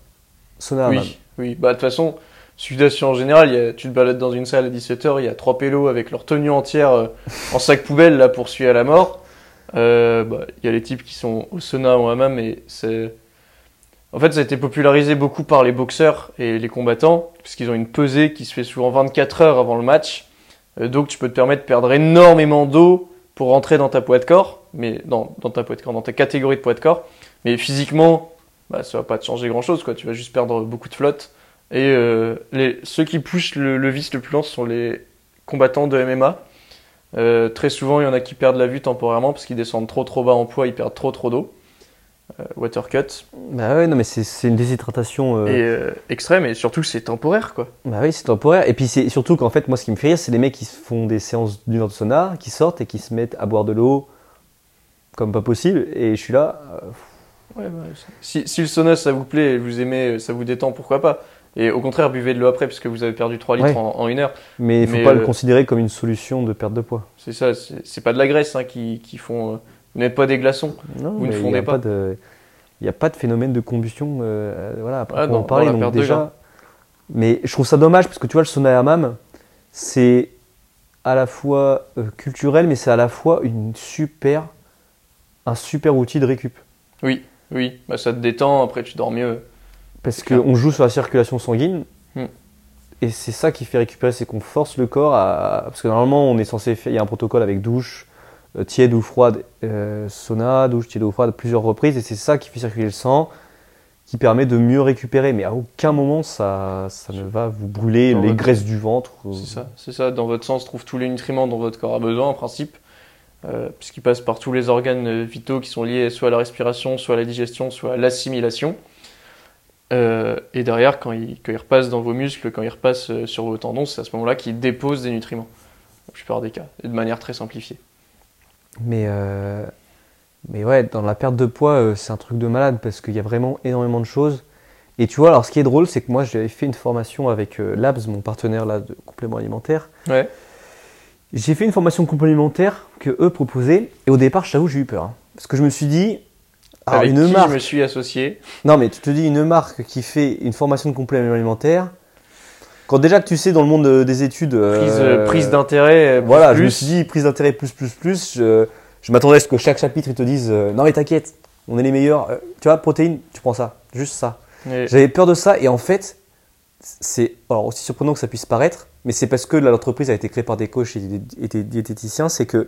Sauna hammam. Oui, oui. Bah, de toute façon, sudation en général, il y a- tu te balades dans une salle à 17h, il y a trois pélos avec leur tenue entière euh, en sac poubelle, là, pour suer à la mort. Euh, bah, Il y a les types qui sont au sauna ou au hammam, et c'est. En fait, ça a été popularisé beaucoup par les boxeurs et les combattants, puisqu'ils ont une pesée qui se fait souvent 24 heures avant le match. Euh, donc, tu peux te permettre de perdre énormément d'eau pour rentrer dans ta poids de corps, mais dans ta poids de corps, dans ta catégorie de poids de corps. Mais physiquement, bah, ça va pas te changer grand chose. Tu vas juste perdre beaucoup de flotte. Et euh, ceux qui poussent le, le vice le plus ce sont les combattants de MMA. Euh, très souvent, il y en a qui perdent la vue temporairement parce qu'ils descendent trop trop bas en poids, ils perdent trop trop d'eau. Euh, water cut. Bah ouais, non mais c'est, une déshydratation. euh, Et euh, extrême, et surtout c'est temporaire, quoi. Bah oui, c'est temporaire. Et puis c'est surtout qu'en fait, moi, ce qui me fait rire, c'est les mecs qui font des séances d'une heure de sauna, qui sortent et qui se mettent à boire de l'eau comme pas possible. Et je suis là. euh, Ouais, bah, si, si le sauna ça vous plaît, vous aimez, ça vous détend, pourquoi pas? Et au contraire, buvez de l'eau après, puisque vous avez perdu 3 litres Ouais. en, en une heure. mais il faut Mais, pas le considérer comme une solution de perte de poids. C'est ça, c'est c'est pas de la graisse hein, qui, qui font. Vous n'êtes pas des glaçons. Non, Vous ne fondez pas. de, il n'y a pas de phénomène de combustion. euh, voilà, après Ah on non, en parler. Donc déjà, mais je trouve ça dommage parce que tu vois, le sauna hammam, c'est à la fois euh, culturel, mais c'est à la fois une super, un super outil de récup. Oui, oui, bah, ça te détend, après tu dors mieux. Parce qu'on joue sur la circulation sanguine. Hmm. Et c'est ça qui fait récupérer, c'est qu'on force le corps à. Parce que normalement, on est censé faire. Il y a un protocole avec douche tiède ou froide, euh, sauna, douche tiède ou froide, plusieurs reprises. Et c'est ça qui fait circuler le sang, qui permet de mieux récupérer. Mais à aucun moment, ça, ça ne va vous brûler Dans les votre- graisses du ventre. C'est ça, c'est ça. Dans votre sang se trouvent tous les nutriments dont votre corps a besoin, en principe, euh, puisqu'ils passent par tous les organes euh, vitaux qui sont liés soit à la respiration, soit à la digestion, soit à l'assimilation. Euh, et derrière, quand ils, ils repassent dans vos muscles, quand ils repassent euh, sur vos tendons, c'est à ce moment-là qu'ils déposent des nutriments, la plupart des cas, et de manière très simplifiée. Mais, euh, mais ouais, dans la perte de poids, euh, c'est un truc de malade parce qu'il y a vraiment énormément de choses. Et tu vois, alors ce qui est drôle, c'est que moi, j'avais fait une formation avec euh, Labs, mon partenaire là de complément alimentaire. Ouais. J'ai fait une formation complémentaire que eux proposaient. Et au départ, je t'avoue, j'ai eu peur. hein. parce que je me suis dit, alors, Avec une qui marque. je me suis associé? Non, mais tu te dis une marque qui fait une formation de complément alimentaire. Quand déjà que tu sais dans le monde euh, des études. Prise, euh, prise d'intérêt. euh, Voilà, je plus. me suis dit prise d'intérêt plus plus plus. Je, je m'attendais à ce que chaque chapitre ils te disent euh, non mais t'inquiète, on est les meilleurs. Euh, tu vois, protéines, tu prends ça, juste ça. Et- J'avais peur de ça et en fait, c'est alors aussi surprenant que ça puisse paraître, mais c'est parce que l'entreprise a été créée par des coachs et des, et des diététiciens, c'est que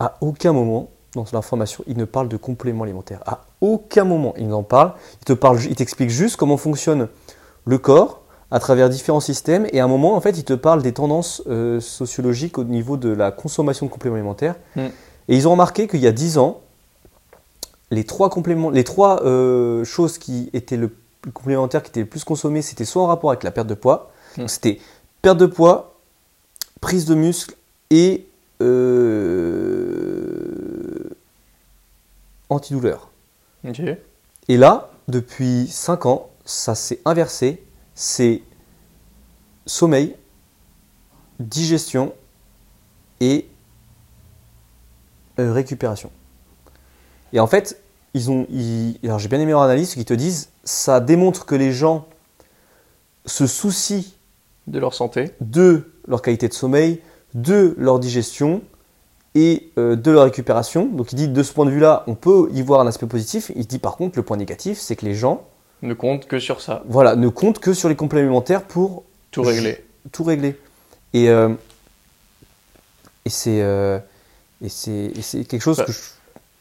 à aucun moment dans l'information, il ne parle de compléments alimentaires. À aucun moment, il n'en parle. Il te parle, il t'explique juste comment fonctionne le corps à travers différents systèmes. Et à un moment, en fait, il te parle des tendances euh, sociologiques au niveau de la consommation de compléments alimentaires. Mm. Et ils ont remarqué qu'il y a 10 ans, les trois compléments, les trois euh, choses qui étaient le plus complémentaires, qui étaient le plus consommées, c'était soit en rapport avec la perte de poids, Mm. donc c'était perte de poids, prise de muscle et euh, antidouleur. Ok. Et là, depuis 5 ans, ça s'est inversé. C'est sommeil, digestion et euh, récupération. Et en fait, ils ont, ils- alors j'ai bien aimé leur analyse, qui te disent, ça démontre que les gens se soucient De leur santé. de leur qualité de sommeil, de leur digestion et euh, de la récupération. Donc il dit de ce point de vue-là, on peut y voir un aspect positif. Il dit par contre le point négatif, c'est que les gens, Ne compte que sur ça. voilà, ne comptent que sur les compléments alimentaires pour Tout régler. tout régler. Et euh, et c'est euh, et c'est quelque chose Bah, que je,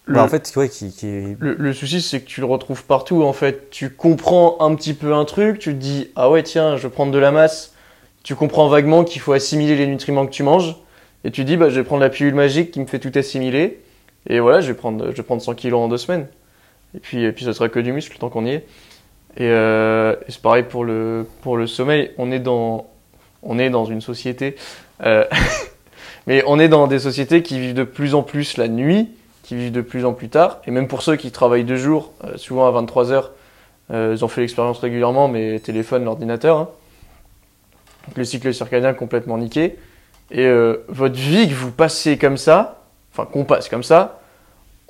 Le, bah, en fait ouais, qui, le, le souci, c'est que tu le retrouves partout. En fait, tu comprends un petit peu un truc, tu te dis ah ouais tiens, je vais prendre de la masse. Tu comprends vaguement qu'il faut assimiler les nutriments que tu manges, et tu dis bah je vais prendre la pilule magique qui me fait tout assimiler. Et voilà, je vais prendre, je vais prendre 100 kilos en deux semaines. Et puis, et puis ça sera que du muscle tant qu'on y est. Et, euh, c'est pareil pour le, pour le sommeil. On est dans, on est dans une société, euh, mais on est dans des sociétés qui vivent de plus en plus la nuit, qui vivent de plus en plus tard. Et même pour ceux qui travaillent deux jours, euh, souvent à 23 heures, euh, ils ont fait l'expérience régulièrement, mais téléphone, l'ordinateur. hein. Le cycle circadien complètement niqué. Et euh, votre vie que vous passez comme ça, enfin qu'on passe comme ça,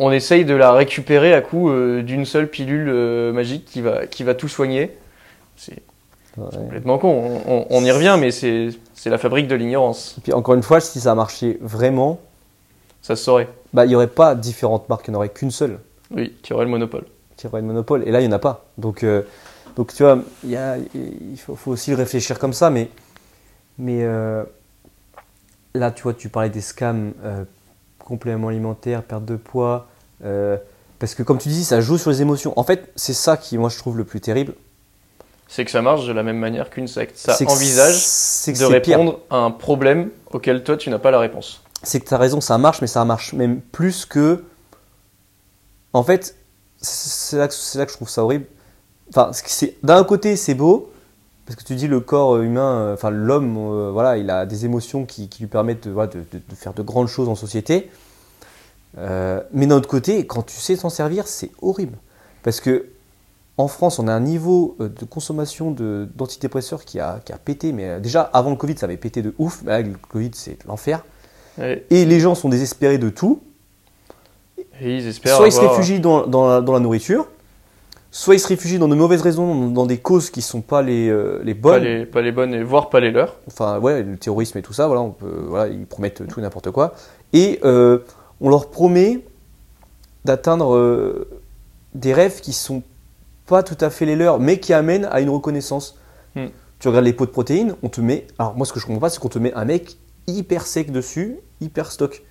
on essaye de la récupérer à coup euh, d'une seule pilule euh, magique qui va, qui va tout soigner. C'est ouais. complètement con. On, on- on y revient, mais c'est la fabrique de l'ignorance. Et puis encore une fois, si ça marchait vraiment, Ça se saurait. bah il n'y aurait pas différentes marques, il n'y en aurait qu'une seule. Oui, qui aurait le monopole. qui aurait le monopole. Et là, il n'y en a pas. Donc, euh, donc tu vois, il, faut, faut aussi le réfléchir comme ça. Mais, mais là, tu vois, tu parlais des scams, compléments alimentaires, perte de poids. Euh, parce que comme tu dis, ça joue sur les émotions. En fait, c'est ça qui, moi, je trouve le plus terrible. C'est que ça marche de la même manière qu'une secte. Ça envisage que de pire. répondre à un problème auquel toi tu n'as pas la réponse. c'est que tu as raison, ça marche, mais ça marche même plus que. En fait, c'est là, que- c'est là que je trouve ça horrible. Enfin, d'un côté, c'est beau, parce que tu dis le corps humain, euh, enfin l'homme, euh, voilà, il a des émotions qui, qui lui permettent de, voilà, de- de- de faire de grandes choses en société. Euh, mais d'un autre côté, quand tu sais t'en servir, c'est horrible. Parce que en France, on a un niveau euh, de consommation de- d'antidépresseurs qui a, qui a pété. Mais euh, déjà, avant le Covid, ça avait pété de ouf. Mais avec le Covid, c'est l'enfer. Et, Et les gens sont désespérés de tout. et ils espèrent Soit ils se réfugient dans, dans la, dans la nourriture, soit ils se réfugient dans de mauvaises raisons, dans des causes qui ne sont pas les, euh, les pas bonnes. les, pas les bonnes, et voire pas les leurs. Enfin, ouais, le terrorisme et tout ça, voilà, on peut, voilà ils promettent tout et n'importe quoi. Et euh, on leur promet d'atteindre euh, des rêves qui sont pas tout à fait les leurs, mais qui amènent à une reconnaissance. Hmm. Tu regardes les pots de protéines, on te met. Alors, moi, ce que je comprends pas, c'est qu'on te met un mec hyper sec dessus, hyper stock.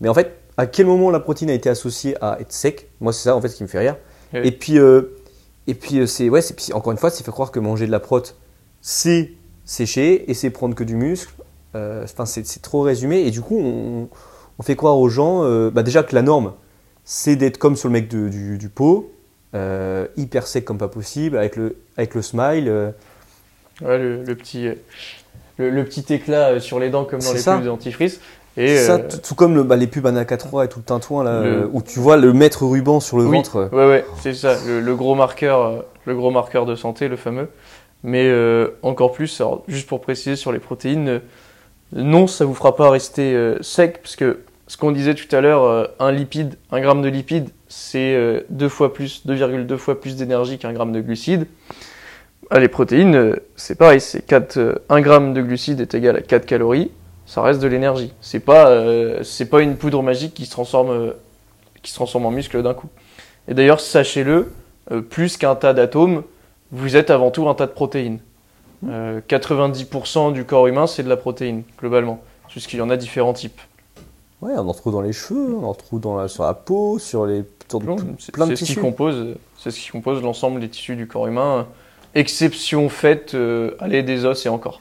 Mais en fait, à quel moment la protéine a été associée à être sec? Moi, c'est ça, en fait, ce qui me fait rire. Oui. Et puis, euh, et puis euh, c'est ouais, c'est encore une fois, c'est fait croire que manger de la prot, c'est sécher et c'est prendre que du muscle. Enfin, c'est c'est trop résumé. Et du coup, on, on fait croire aux gens, euh, bah, déjà que la norme, c'est d'être comme sur le mec de- du, du pot, euh, hyper sec comme pas possible, avec le, avec le smile. euh, Ouais, le, le petit, le, le petit éclat sur les dents comme dans les ça. pubs dentifrice. Et ça, tout, comme le, bah, les pubs Anaka 3 et tout le tintouin, là, où tu vois le maître ruban sur le Oui. ventre. Ouais, ouais, c'est ça, le, gros marqueur, le gros marqueur de santé, le fameux. Mais encore plus, alors, juste pour préciser sur les protéines, non, ça vous fera pas rester euh, sec, parce que ce qu'on disait tout à l'heure, euh, un lipide, un gramme de lipide, c'est euh, deux fois plus, 2,2 fois plus d'énergie qu'un gramme de glucides. Ah, les protéines, c'est pareil, c'est 4, euh, 1 gramme de glucides est égal à 4 calories, ça reste de l'énergie. C'est pas, pas une poudre magique qui se transforme, qui se transforme en muscle d'un coup. Et d'ailleurs, sachez-le, plus qu'un tas d'atomes, vous êtes avant tout un tas de protéines. Euh, 90% du corps humain, c'est de la protéine, globalement. Juste qu'il y en a différents types. Ouais, on en retrouve dans les cheveux, on en retrouve dans la, sur la peau, sur les sur plein de c'est ce qui compose, c'est ce qui compose l'ensemble des tissus du corps humain. Exception faite, euh, allez, des os et encore.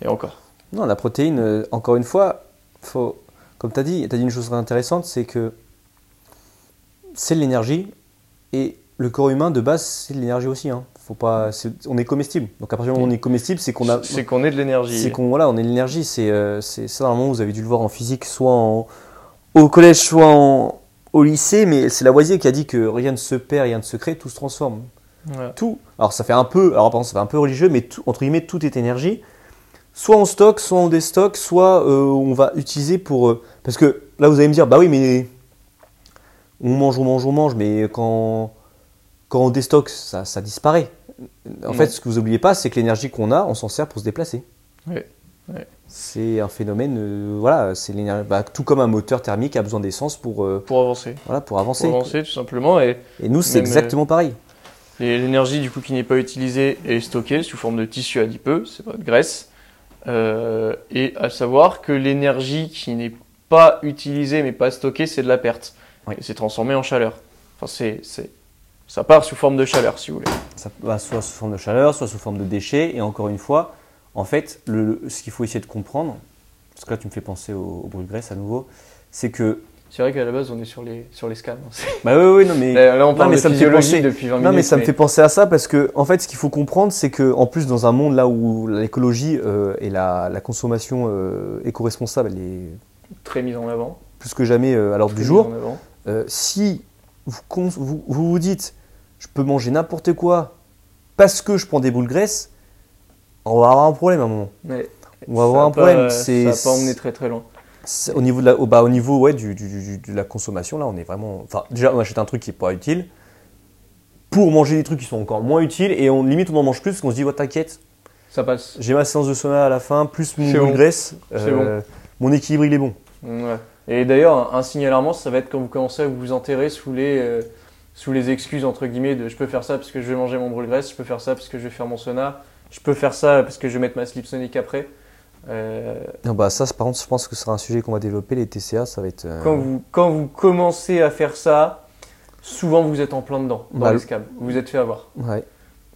Et encore. Non, la protéine, euh, encore une fois, faut, comme tu as dit, tu as dit une chose très intéressante, c'est que c'est de l'énergie et le corps humain de base, c'est de l'énergie aussi. Hein. Faut pas, on est comestible. Donc à partir du moment où on est comestible, c'est qu'on a. C'est qu'on est de l'énergie. C'est qu'on voilà, on est de l'énergie. C'est euh, c'est ça, normalement, vous avez dû le voir en physique, soit en- au collège, soit en- au lycée, mais c'est Lavoisier qui a dit que rien ne se perd, rien ne se crée, tout se transforme tout. Alors ça fait un peu, alors pardon, ça fait un peu religieux, mais tout, entre guillemets, tout est énergie. Soit on stocke, soit on déstocke, soit euh, on va utiliser pour. euh, parce que là, vous allez me dire, bah oui, mais on mange, on mange, on mange, mais quand quand on déstocke, ça, ça disparaît. En fait, ce que vous oubliez pas, c'est que l'énergie qu'on a, on s'en sert pour se déplacer. C'est un phénomène, euh, voilà, c'est l'énergie, bah, tout comme un moteur thermique a besoin d'essence pour, euh, Pour avancer. voilà, pour avancer. Pour avancer, tout simplement. Et Et nous, c'est Même, exactement pareil. Et l'énergie du coup qui n'est pas utilisée est stockée sous forme de tissu adipeux, c'est pas de graisse. Euh, et à savoir que l'énergie qui n'est pas utilisée mais pas stockée, c'est de la perte. Oui. C'est transformé en chaleur. Enfin, c'est, ça part sous forme de chaleur, si vous voulez. Ça va soit sous forme de chaleur, soit sous forme de déchets. Et encore une fois, en fait, le, le- ce qu'il faut essayer de comprendre, parce que là, tu me fais penser au, au brûle-graisse à nouveau, c'est que. C'est vrai qu'à la base, on est sur les, sur les scans. Bah oui, oui, non, mais. Là, là, on parle mais de ça me fait penser- depuis 20 minutes. Non, mais ça me fait penser à ça parce que, en fait, ce qu'il faut comprendre, c'est que, en plus, dans un monde là où l'écologie euh, et la, la consommation euh, éco-responsable, elle est très mise en avant. plus que jamais euh, à l'ordre du mise jour. en avant. Euh, si vous vous dites, je peux manger n'importe quoi parce que je prends des boules de graisse, on va avoir un problème à un moment. On va ça avoir un pas- problème. C'est Ça n'a pas emmené très très loin. au niveau de la, au, bah, au niveau ouais, du, du- du- de la consommation là, on est vraiment. Enfin, déjà, on achète un truc qui est pas utile pour manger des trucs qui sont encore moins utiles et on limite on en mange plus parce qu'on se dit, ouais, t'inquiète, Ça passe. j'ai ma séance de sauna à la fin plus mon bon. graisse, C'est euh, mon équilibre il est bon. Ouais. Et d'ailleurs, un, un signe alarmant, ça va être quand vous commencez à vous enterrer sous les, euh, sous les excuses, entre guillemets, de je peux faire ça parce que je vais manger mon brûle-graisse, je peux faire ça parce que je vais faire mon sauna, je peux faire ça parce que je vais mettre ma slip sonic après. Euh, Non, bah ça, par contre, je pense que ce sera un sujet qu'on va développer les TCA, ça va être. euh, quand, vous, quand vous commencez à faire ça, souvent vous êtes en plein dedans, dans Bah, les scams. Vous vous êtes fait avoir. Ouais.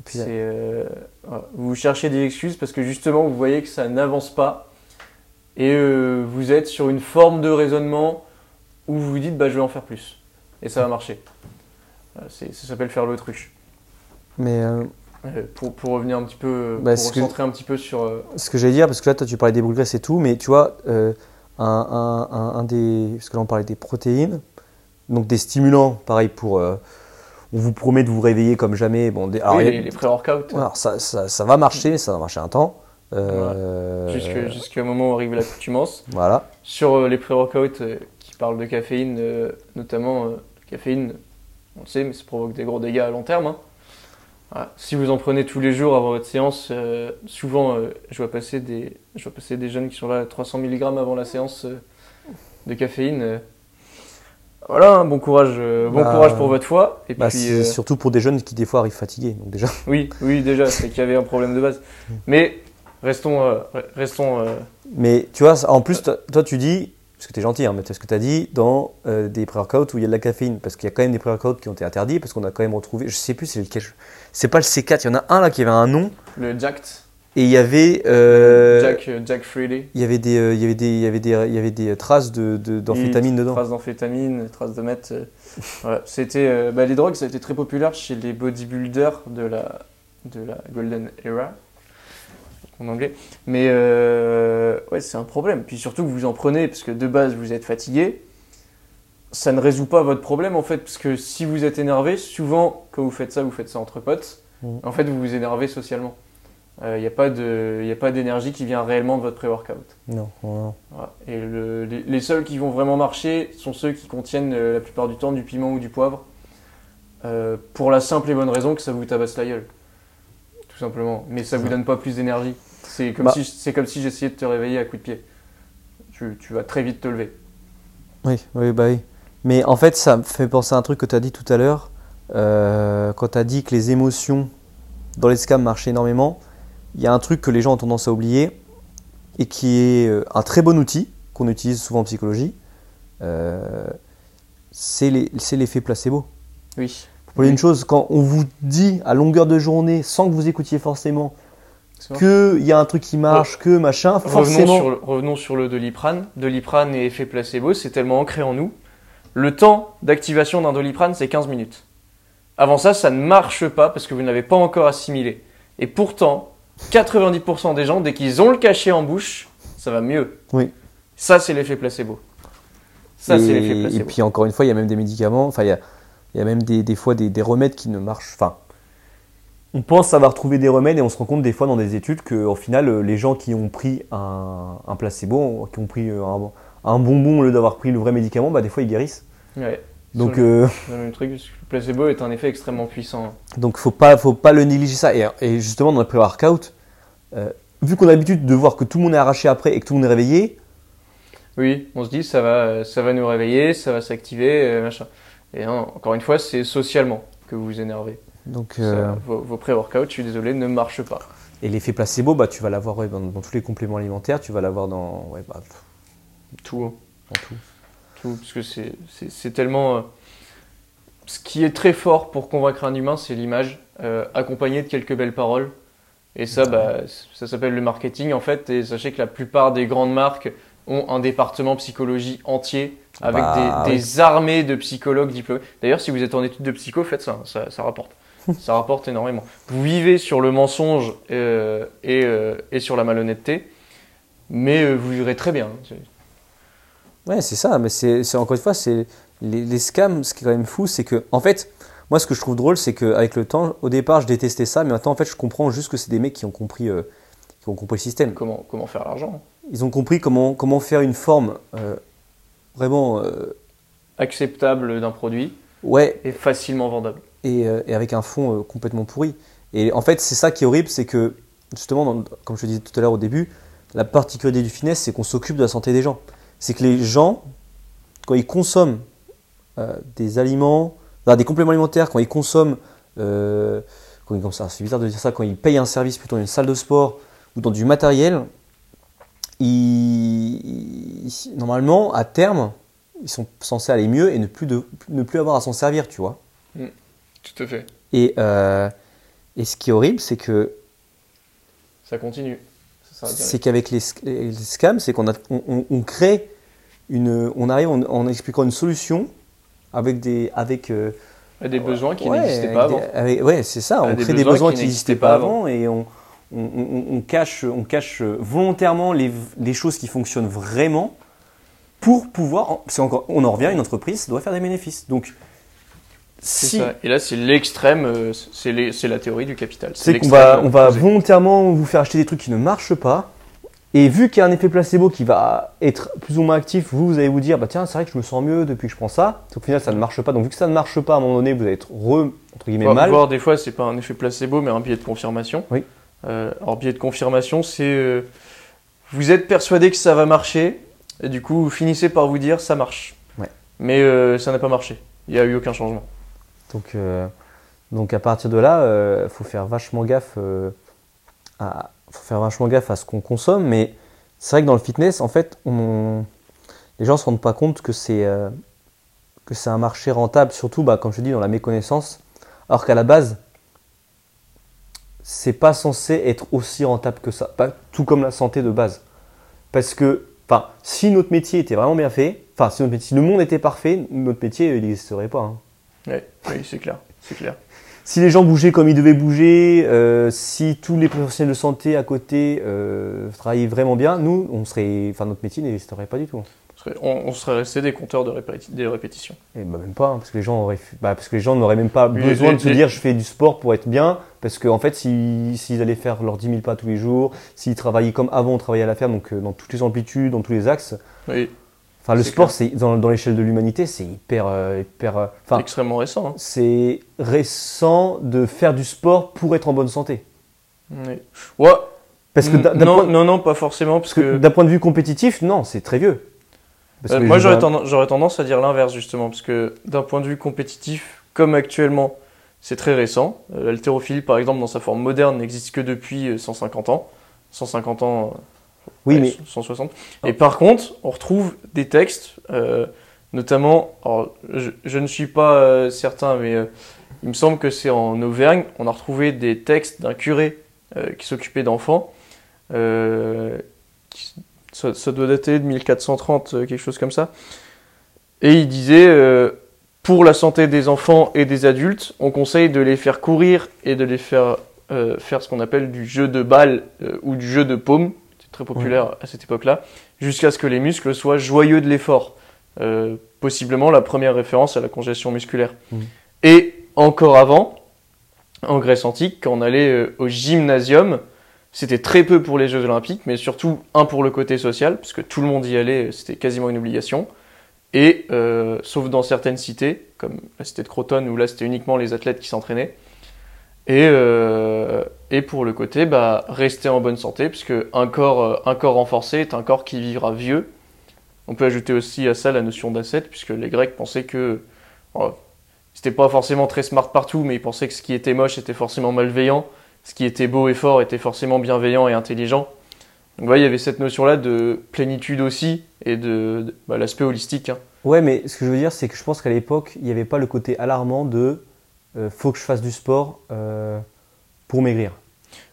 Puis, euh, voilà. Vous cherchez des excuses parce que justement vous voyez que ça n'avance pas et vous êtes sur une forme de raisonnement où vous vous dites bah, je vais en faire plus et ça va marcher. Voilà, c'est- ça s'appelle faire l'autruche. Mais euh, Euh, pour, pour revenir un petit peu, Bah, pour que- un petit peu sur. euh, ce que j'allais dire, parce que là, toi, tu parlais des boules de graisse et tout, mais tu vois, euh, un, un- un- un des. Parce que là, on parlait des protéines, donc des stimulants, pareil, pour. euh, on vous promet de vous réveiller comme jamais. Bon, des, oui, les, les pré-workouts, alors, ça, ça, ça va marcher, mais ça va marcher un temps. Euh, jusque- jusqu'au moment où arrive l'accoutumance. Voilà. Sur euh, les pré-workouts euh, qui parlent de caféine, euh, notamment, euh, caféine, on le sait, mais ça provoque des gros dégâts à long terme. hein. Voilà. Si vous en prenez tous les jours avant votre séance, euh, souvent euh, je, vois passer des, je vois passer des jeunes qui sont là à 300 mg avant la séance euh, de caféine. Voilà, hein, bon courage, bon Bah, courage pour votre foie. Et Bah, puis, surtout pour des jeunes qui, des fois, arrivent fatigués. Donc, déjà. oui, oui, déjà, c'est qu'il y avait un problème de base. Mais restons, restons Mais tu vois, en plus, toi, tu dis, parce que tu es gentil, hein, mais ce que tu as dit dans euh, des pré-workouts où il y a de la caféine, parce qu'il y a quand même des pré-workouts qui ont été interdits, parce qu'on a quand même retrouvé, je sais plus c'est lequel, c'est pas le C4, il y en a un là qui avait un nom, le Jacked, et il y avait, euh, Jack, euh, Jack Freely. il y avait des, il y avait des, il y avait des, il y avait des traces de, de- d'amphétamine Oui, dedans. Traces d'amphétamine, traces de meth. voilà. C'était, bah, les drogues, ça a été très populaire chez les bodybuilders de la, de la Golden Era, en anglais. Mais euh, ouais, c'est un problème. Puis surtout que vous en prenez, parce que de base, vous êtes fatigué. Ça ne résout pas votre problème en fait, parce que si vous êtes énervé, souvent quand vous faites ça, vous faites ça entre potes. Mhm. En fait, vous vous énervez socialement. Il n'y a pas de- y a pas d'énergie qui vient réellement de votre pré-workout. Non, non, non. Voilà. Et le- les, les seuls qui vont vraiment marcher sont ceux qui contiennent euh, la plupart du temps du piment ou du poivre. Euh, pour la simple et bonne raison que ça vous tabasse la gueule. Tout simplement. Mais ça vous Ouais. donne pas plus d'énergie. C'est comme, Bah. si, c'est comme si j'essayais de te réveiller à coups de pied. Tu, tu vas très vite te lever. Oui, oui, bah oui. Mais en fait, ça me fait penser à un truc que tu as dit tout à l'heure, euh, quand tu as dit que les émotions dans les scams marchaient énormément. Il y a un truc que les gens ont tendance à oublier et qui est euh, un très bon outil qu'on utilise souvent en psychologie. euh, c'est l'effet placebo. Oui. Pour une chose, quand on vous dit à longueur de journée, sans que vous écoutiez forcément. Qu'il y a un truc qui marche, que machin, Revenons forcément. sur, le, revenons sur le doliprane. Doliprane et effet placebo, c'est tellement ancré en nous. Le temps d'activation d'un doliprane, c'est 15 minutes. Avant ça, ça ne marche pas parce que vous ne l'avez pas encore assimilé. Et pourtant, 90% des gens, dès qu'ils ont le cachet en bouche, ça va mieux. Oui. Ça, c'est l'effet placebo. Ça, c'est et, l'effet et placebo. puis encore une fois, il y a même des médicaments, enfin il y a, il y a même des, des fois des, des remèdes qui ne marchent. Enfin, on pense avoir trouvé des remèdes et on se rend compte des fois dans des études qu'au final, euh, les gens qui ont pris un, un placebo, qui ont pris euh, un, un bonbon au lieu d'avoir pris le vrai médicament, bah, des fois ils guérissent. Ouais. Donc, le- euh, le même truc, parce que le placebo est un effet extrêmement puissant. donc faut pas, faut pas le négliger ça. Et, et justement dans le pré-workout, euh, vu qu'on a l'habitude de voir que tout le monde est arraché après et que tout le monde est réveillé, Oui, on se dit ça va, ça va nous réveiller, ça va s'activer, machin. Et non, encore une fois, c'est socialement que vous vous énervez. Donc Ça, euh, vos, vos pré-workouts, je suis désolé, ne marchent pas. et l'effet placebo, bah tu vas l'avoir ouais, dans, dans tous les compléments alimentaires, tu vas l'avoir dans ouais, bah, Tout. dans tout. tout, parce que c'est- tellement. euh, ce qui est très fort pour convaincre un humain, c'est l'image, euh, accompagnée de quelques belles paroles. Et ça, bah, ça s'appelle le marketing en fait. Et sachez que la plupart des grandes marques ont un département psychologie entier avec Bah, des, oui. des armées de psychologues diplômés. D'ailleurs, si vous êtes en études de psycho, faites ça, ça, ça rapporte. ça rapporte énormément. Vous vivez sur le mensonge euh, et, euh, et sur la malhonnêteté, mais euh, vous vivrez très bien. Ouais, c'est ça, mais c'est c'est- encore une fois, c'est les, les scams, ce qui est quand même fou, c'est que, en fait, moi ce que je trouve drôle, c'est qu'avec le temps, au départ, je détestais ça, mais maintenant, en fait, je comprends juste que c'est des mecs qui ont compris, euh, qui ont compris le système. Comment, comment faire l'argent? Ils ont compris comment, comment faire une forme vraiment, acceptable d'un produit ouais, et facilement vendable. Et, euh, et avec un fond euh, complètement pourri. Et en fait, c'est ça qui est horrible, c'est que, justement, comme je te disais tout à l'heure au début, la particularité du finesse, c'est qu'on s'occupe de la santé des gens. C'est que les gens, quand ils consomment euh, des aliments, des compléments alimentaires, quand ils consomment, euh, c'est bizarre de dire ça, quand ils payent un service plutôt dans une salle de sport ou dans du matériel, ils- normalement, à terme, ils sont censés aller mieux et ne plus, ne plus avoir à s'en servir, tu vois. Tout à fait. Et, euh, et ce qui est horrible, c'est que Ça continue. C'est qu'avec les, les scams, c'est qu'on a- on, on- crée une, on arrive en, en expliquant une solution avec des, avec euh. Des besoins qui ouais, n'existaient pas avant. avec- ouais, c'est ça. On des crée des besoins qui qui n'existaient pas avant et on, on, on- cache, on cache volontairement les, les choses qui fonctionnent vraiment pour pouvoir. C'est encore, on en revient. Une entreprise doit faire des bénéfices. Donc si ça. Et là, c'est l'extrême, euh, c'est la théorie du capital. c'est qu'on va, on va volontairement vous faire acheter des trucs qui ne marchent pas. Et vu qu'il y a un effet placebo qui va être plus ou moins actif, vous, vous allez vous dire, bah tiens, c'est vrai que je me sens mieux depuis que je prends ça. Qu'au final, ça ne marche pas. Donc, vu que ça ne marche pas, à un moment donné, vous allez être re, entre guillemets, mal. voire des fois, c'est pas un effet placebo, mais un biais de confirmation. Oui. Euh, alors, biais de confirmation, c'est. euh, vous êtes persuadé que ça va marcher, et du coup, vous finissez par vous dire ça marche. Ouais. Mais euh, ça n'a pas marché. Il n'y a eu aucun changement. Donc, euh, donc à partir de là, il faut faire vachement gaffe, euh, à, faut faire vachement gaffe à ce qu'on consomme. Mais c'est vrai que dans le fitness, en fait, on, les gens ne se rendent pas compte que c'est euh, un marché rentable, surtout, bah, comme je dis, dans la méconnaissance. Alors qu'à la base, c'est pas censé être aussi rentable que ça, pas tout comme la santé de base. Parce que, enfin, si notre métier était vraiment bien fait, enfin, si, le monde était parfait, notre métier, n'existerait pas. hein. Ouais, oui, c'est clair. C'est clair. Si les gens bougeaient comme ils devaient bouger, euh, si tous les professionnels de santé à côté euh, travaillaient vraiment bien, nous, on serait, enfin, notre métier n'existerait pas du tout. On serait, on- serait resté des compteurs de répéti- des répétitions. Et bah, même pas, hein, parce que les gens auraient, bah, parce que les gens n'auraient même pas Oui, besoin de se dire je fais du sport pour être bien, parce qu'en fait, si- s'ils allaient faire leurs 10 000 pas tous les jours, s'ils travaillaient comme avant on travaillait à la ferme, donc euh, dans toutes les amplitudes, dans tous les axes, Oui, enfin, le sport, c'est dans, dans l'échelle de l'humanité, c'est hyper, euh, hyper, euh, enfin, extrêmement récent. hein. c'est récent de faire du sport pour être en bonne santé. Oui. Ouais, Parce que d'un d'un non, point- non, non, pas forcément, parce Parce que que d'un point de vue compétitif, non, c'est très vieux. Parce Euh, que moi, j'aurais tendance, j'aurais tendance à dire l'inverse, justement, parce que d'un point de vue compétitif, comme actuellement, c'est très récent. Euh, L'haltérophilie, par exemple, dans sa forme moderne, n'existe que depuis euh, 150 ans. 150 ans, euh, Oui, ouais, mais 160. Et par contre, on retrouve des textes, euh, notamment, alors, je, je ne suis pas euh, certain, mais euh, il me semble que c'est en Auvergne, on a retrouvé des textes d'un curé qui s'occupait d'enfants. ça, ça doit dater de 1430, euh, quelque chose comme ça. Et il disait, pour la santé des enfants et des adultes, on conseille de les faire courir et de les faire faire ce qu'on appelle du jeu de balle ou du jeu de paume, très populaire à cette époque-là, jusqu'à ce que les muscles soient joyeux de l'effort. Euh, possiblement la première référence à la congestion musculaire. Mhm. Et encore avant, en Grèce antique, quand on allait euh, au gymnasium, c'était très peu pour les Jeux Olympiques, mais surtout un pour le côté social, puisque tout le monde y allait, c'était quasiment une obligation. Et euh, sauf dans certaines cités, comme la cité de Crotone, où là c'était uniquement les athlètes qui s'entraînaient. Et, euh, et pour le côté, bah, rester en bonne santé, puisque un corps, euh, un corps renforcé est un corps qui vivra vieux. On peut ajouter aussi à ça la notion d'asset, puisque les Grecs pensaient que oh, c'était pas forcément très smart partout, mais ils pensaient que ce qui était moche était forcément malveillant, ce qui était beau et fort était forcément bienveillant et intelligent. Donc voilà, il y avait cette notion-là de plénitude aussi et de, de- bah, l'aspect holistique. hein. Ouais, mais ce que je veux dire, c'est que je pense qu'à l'époque, il n'y avait pas le côté alarmant de euh, faut que je fasse du sport euh, pour maigrir.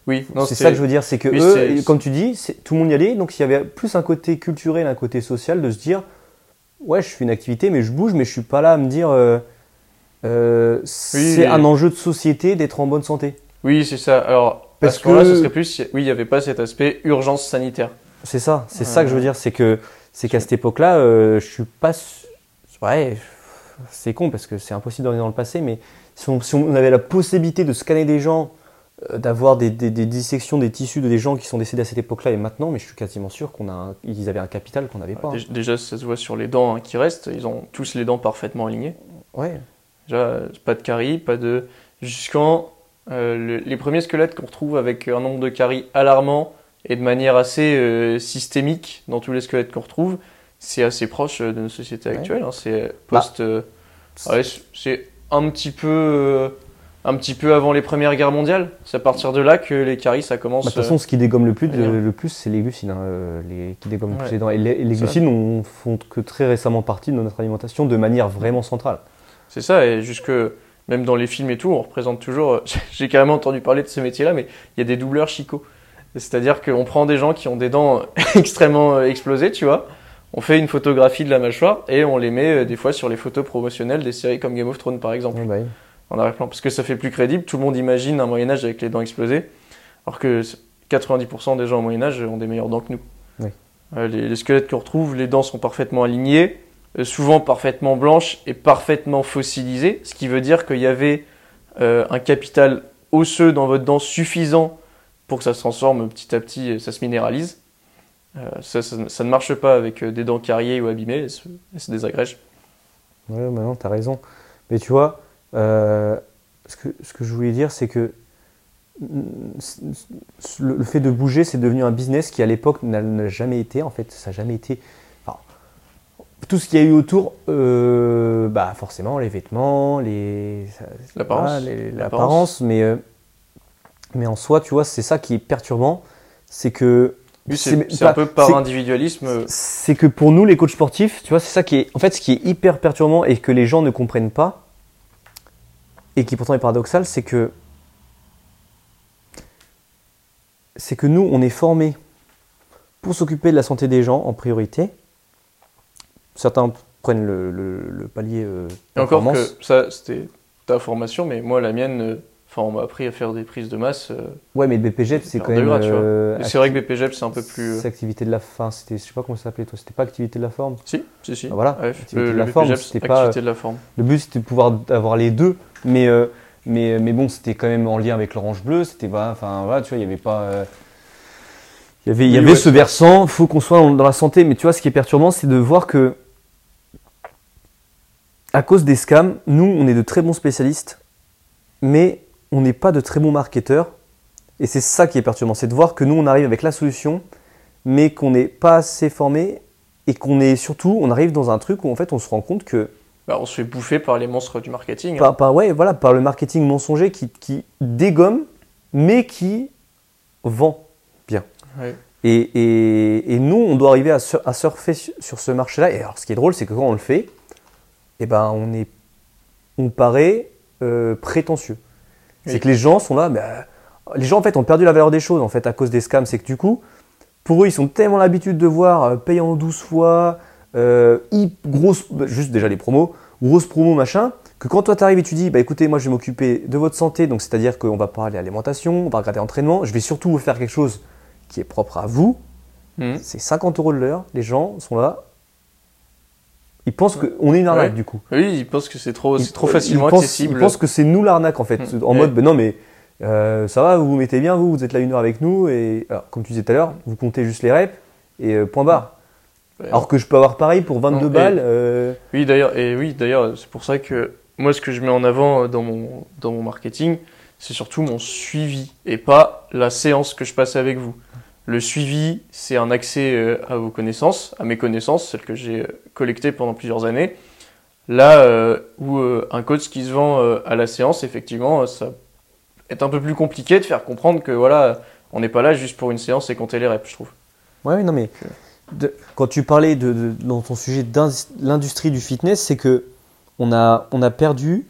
Oui, c'est ça que je veux dire, c'est que oui, eux, comme tu dis, tout le monde y allait, donc il y avait plus un côté culturel, un côté social de se dire ouais, je fais une activité, mais je bouge, mais je suis pas là à me dire euh, euh, c'est un enjeu de société d'être en bonne santé. Oui, c'est ça. Alors, Parce à ce moment-là, que- ce serait plus, oui, il n'y avait pas cet aspect urgence sanitaire. C'est ça, c'est ça que je veux dire, c'est que c'est qu'à cette époque-là, euh, je suis pas, ouais, c'est con parce que c'est impossible de revenir dans le passé, mais si on, si on avait la possibilité de scanner des gens, d'avoir des, des- des dissections des tissus de des gens qui sont décédés à cette époque-là et maintenant, mais je suis quasiment sûr qu'on a, un- ils avaient un capital qu'on n'avait pas. hein. Dé- Déjà, ça se voit sur les dents hein, qui restent. Ils ont tous les dents parfaitement alignées. Ouais, Déjà, euh, pas de caries, pas de. Jusqu'en. euh, le- les premiers squelettes qu'on retrouve avec un nombre de caries alarmant et de manière assez euh, systémique dans tous les squelettes qu'on retrouve, c'est assez proche euh, de nos sociétés Ouais. actuelles. hein. C'est post. euh, Bah. ouais, c'est un petit peu. Euh, un petit peu avant les premières guerres mondiales. C'est à partir de là que les caries, ça commence. Bah, de toute façon, ce qui dégomme le plus, venir. le, le plus c'est les glucides, hein, euh, les, qui dégomment le plus Ouais. les dents. Et les, les glucides ne font que très récemment partie de notre alimentation de manière vraiment centrale. C'est ça, et jusque même dans les films et tout, on représente toujours. J'ai carrément entendu parler de ce métier-là, mais il y a des doubleurs chicots. C'est-à-dire qu'on prend des gens qui ont des dents extrêmement euh, explosées, tu vois. On fait une photographie de la mâchoire et on les met euh, des fois sur les photos promotionnelles des séries comme Game of Thrones par exemple, Ouais, bah oui. En arrière-plan. Parce que ça fait plus crédible, tout le monde imagine un Moyen-Âge avec les dents explosées, alors que 90% des gens au Moyen-Âge ont des meilleures dents que nous. Oui. Euh, les, les squelettes qu'on retrouve, les dents sont parfaitement alignées, euh, souvent parfaitement blanches et parfaitement fossilisées, ce qui veut dire qu'il y avait euh, un capital osseux dans votre dent suffisant pour que ça se transforme petit à petit, et ça se minéralise. Ça, ça- ça ne marche pas avec des dents carriées ou abîmées, elles se, elles se désagrègent. Ouais, maintenant, tu as raison. Mais tu vois, euh, ce, que, ce que je voulais dire, c'est que mm, le, le fait de bouger, c'est devenu un business qui, à l'époque, n'a jamais été. En fait, ça n'a jamais été. enfin, tout ce qu'il y a eu autour, euh, bah forcément, les vêtements, les. L'apparence. mais, euh, mais en soi, tu vois, c'est ça qui est perturbant. C'est que. C'est- un peu par individualisme. c'est que pour nous, les coachs sportifs, tu vois, c'est ça qui est, en fait, ce qui est hyper perturbant et que les gens ne comprennent pas, et qui pourtant est paradoxal, c'est que, c'est que nous, on est formés pour s'occuper de la santé des gens en priorité. Certains prennent le, le- le palier euh, Et encore que ça, c'était ta formation, mais moi, la mienne, euh, enfin, on m'a appris à faire des prises de masse. euh, Ouais, mais le BPGEP, c'est quand même. euh, c'est vrai que BPGEP, c'est un peu plus. euh, C'est activité de la fin. C'était, je sais pas comment ça s'appelait toi. C'était pas activité de la forme? Si, si, si. Ah, voilà, Ouais, activité le, de le la forme, c'était activité pas- de la forme. Le but c'était de pouvoir avoir les deux, mais, euh, mais, mais bon, c'était quand même en lien avec l'orange bleu. C'était pas, enfin voilà, tu vois, il y avait pas. Il y avait, il y avait ouais, ce versant, faut qu'on soit dans la santé, mais tu vois, ce qui est perturbant, c'est de voir que, à cause des scams, nous, on est de très bons spécialistes, mais on n'est pas de très bons marketeurs. Et c'est ça qui est perturbant, c'est de voir que nous, on arrive avec la solution, mais qu'on n'est pas assez formé et qu'on est surtout, on arrive dans un truc où en fait, on se rend compte que Bah, on se fait bouffer par les monstres du marketing. hein. par, par- ouais, voilà, par le marketing mensonger qui, qui dégomme, mais qui vend bien. Ouais. Et, et- et nous, on doit arriver à, sur- à surfer su- sur ce marché-là. Et alors, ce qui est drôle, c'est que quand on le fait, eh ben, on, est, on paraît euh, prétentieux. Oui. C'est que les gens sont là, bah, les gens en fait ont perdu la valeur des choses en fait à cause des scams. C'est que du coup, pour eux, ils sont tellement l'habitude de voir euh, payant 12 fois, euh, grosse, bah, juste déjà les promos, grosse promo machin, que quand toi t'arrives et tu dis, bah écoutez, moi je vais m'occuper de votre santé, donc c'est-à-dire qu'on va parler alimentation, on va regarder entraînement, je vais surtout vous faire quelque chose qui est propre à vous, Mhm. c'est 50 euros de l'heure, les gens sont là, ils pensent qu'on est une arnaque Ouais. du coup. Oui, ils pensent que c'est trop, Ils- c'est trop facilement ils pensent- accessible. Ils pensent que c'est nous l'arnaque en fait, Mm. en mode, ben non mais euh, ça va, vous vous mettez bien, vous, vous êtes là une heure avec nous, et alors, comme tu disais tout à l'heure, vous comptez juste les reps, et euh, point barre. Ouais. Alors que je peux avoir pareil pour 22 Non, et- balles. euh, Oui, d'ailleurs, et oui, d'ailleurs, c'est pour ça que moi, ce que je mets en avant dans mon, dans mon marketing, c'est surtout mon suivi et pas la séance que je passe avec vous. Le suivi, c'est un accès euh, à vos connaissances, à mes connaissances, celles que j'ai euh, collectées pendant plusieurs années. Là euh, où un coach qui se vend à la séance, effectivement, ça est un peu plus compliqué de faire comprendre que voilà, on n'est pas là juste pour une séance et compter les reps, je trouve. Ouais, non mais quand tu parlais de, dans ton sujet de l'industrie du fitness, c'est que on a, on a perdu.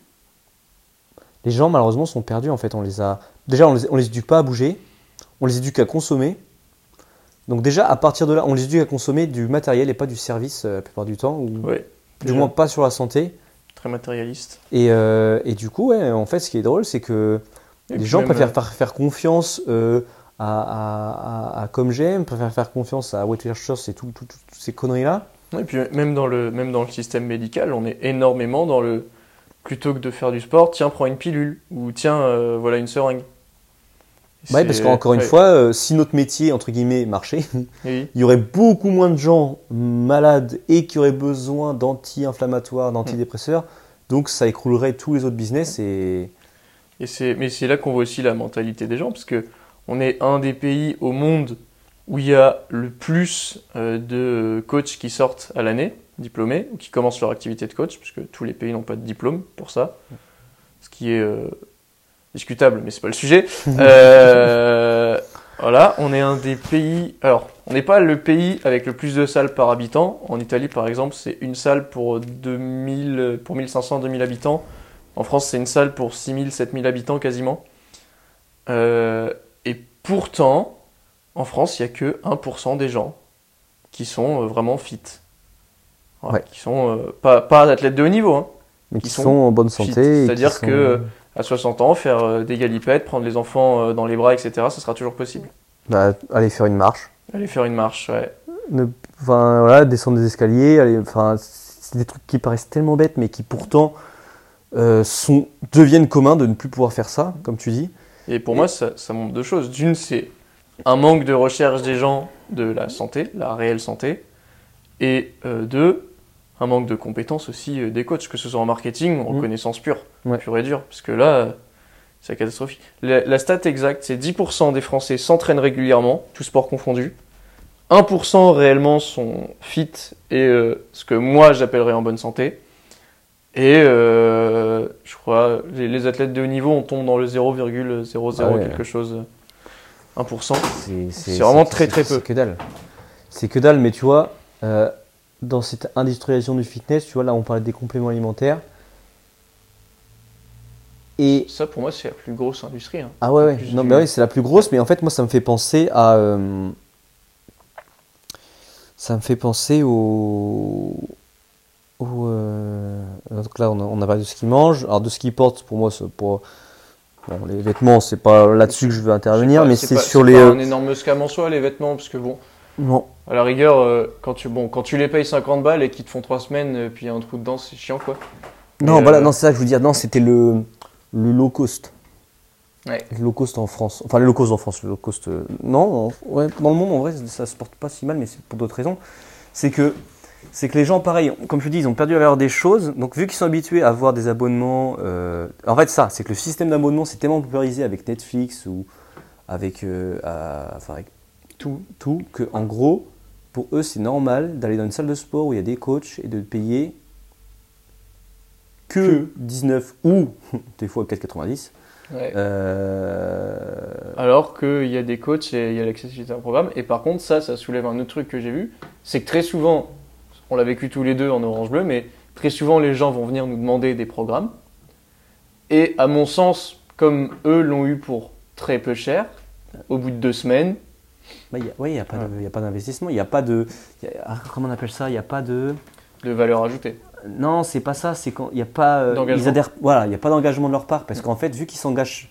Les gens malheureusement sont perdus en fait. On les a déjà on les, on les éduque pas à bouger, on les éduque à consommer. Donc déjà à partir de là, on les éduque à consommer du matériel et pas du service euh, la plupart du temps, ou du moins pas sur la santé. Très matérialiste. Et, euh, et du coup, ouais, en fait, ce qui est drôle, c'est que les gens préfèrent euh, faire, faire, confiance à, à, Comme J'aime, préfèrent faire confiance à Watchers et toutes tout, ces conneries-là. Et puis même dans, le, même dans le système médical, on est énormément dans le plutôt que de faire du sport, tiens, prends une pilule ou tiens, voilà une seringue. Oui, parce qu'encore une fois, euh, si notre métier, entre guillemets, marchait, il y aurait beaucoup moins de gens malades et qui auraient besoin d'anti-inflammatoires, d'antidépresseurs. Donc ça écroulerait tous les autres business. Et... Et mais c'est là qu'on voit aussi la mentalité des gens, parce que on est un des pays au monde où il y a le plus euh, de coachs qui sortent à l'année, diplômés, ou qui commencent leur activité de coach, puisque tous les pays n'ont pas de diplôme pour ça. Ce qui est euh, discutable, mais c'est pas le sujet. Euh, voilà, on est un des pays. Alors, on n'est pas le pays avec le plus de salles par habitant. En Italie, par exemple, c'est une salle pour 2000, pour 1500, 2000 habitants. En France, c'est une salle pour 6000, 7000 habitants quasiment. Euh, et pourtant, en France, il n'y a que 1% des gens qui sont euh, vraiment fit. Qui sont pas, pas athlètes de haut niveau, hein, mais qui, sont, en bonne santé. C'est-à-dire que à 60 ans, faire euh, des galipettes, prendre les enfants euh, dans les bras, etc., ça sera toujours possible. Bah, aller faire une marche. Aller faire une marche, ouais. enfin, voilà, descendre des escaliers, aller, enfin, c'est des trucs qui paraissent tellement bêtes, mais qui pourtant euh, sont, deviennent communs de ne plus pouvoir faire ça, comme tu dis. Et pour moi, ça, ça montre deux choses. D'une, c'est un manque de recherche des gens de la santé, la réelle santé. Et deux, un manque de compétences aussi euh, des coachs, que ce soit en marketing ou en mm. connaissance pure, pure et dure. Parce que là, c'est catastrophique. La, stat exacte, c'est 10% des Français s'entraînent régulièrement, tout sport confondu. 1% réellement sont fit et euh, ce que moi j'appellerais en bonne santé. Et euh, je crois, les, athlètes de haut niveau, on tombe dans le 0,00 ah quelque chose. 1%. C'est vraiment très très peu. C'est que dalle. C'est que dalle, mais tu vois, dans cette industrialisation du fitness, tu vois, là on parlait des compléments alimentaires. Et ça, pour moi, c'est la plus grosse industrie. Hein. Ah ouais, ouais. Non, mais oui, c'est la plus grosse, mais en fait, moi, ça me fait penser à. Euh, ça me fait penser au. au euh, Donc là, on a, parlé de ce qu'ils mangent. Alors, de ce qu'ils portent, pour moi, pour. Bon, les vêtements, c'est pas là-dessus que je veux intervenir, mais c'est sur les. C'est pas un énorme scam en soi, les vêtements, parce que bon. Non. À la rigueur, euh, quand, tu, bon, quand tu les payes 50 balles et qu'ils te font 3 semaines, euh, puis un trou de danse, c'est chiant quoi. Non, voilà, euh, non, c'est ça que je veux dire. Non, c'était le, le low cost. Ouais. Le low cost en France. Enfin, le low cost en France. Le low cost. non, ouais, dans le monde, en vrai, ça se porte pas si mal, mais c'est pour d'autres raisons. C'est que, c'est que les gens, pareil, comme je te dis, ils ont perdu la valeur des choses. Donc, vu qu'ils sont habitués à avoir des abonnements. en fait, ça, c'est que le système d'abonnement s'est tellement popularisé avec Netflix ou avec, enfin, avec tout, tout, que en gros, pour eux, c'est normal d'aller dans une salle de sport où il y a des coachs et de payer que, 19 ou des fois 4,90. Euh, Alors qu'il y a des coachs et il y a l'accessibilité à un programme. Et par contre, ça, ça soulève un autre truc que j'ai vu. C'est que très souvent, on l'a vécu tous les deux en Orange Bleu, mais très souvent, les gens vont venir nous demander des programmes. Et à mon sens, comme eux l'ont eu pour très peu cher, au bout de deux semaines, bah, oui, il n'y a pas d'investissement, il n'y a pas de. Ah, comment on appelle ça Il n'y a pas de. De valeur ajoutée. Non, c'est pas ça, c'est quand il n'y a pas. Euh, ils adhèrent, voilà, il n'y a pas d'engagement de leur part, parce qu'en fait, vu qu'ils s'engagent.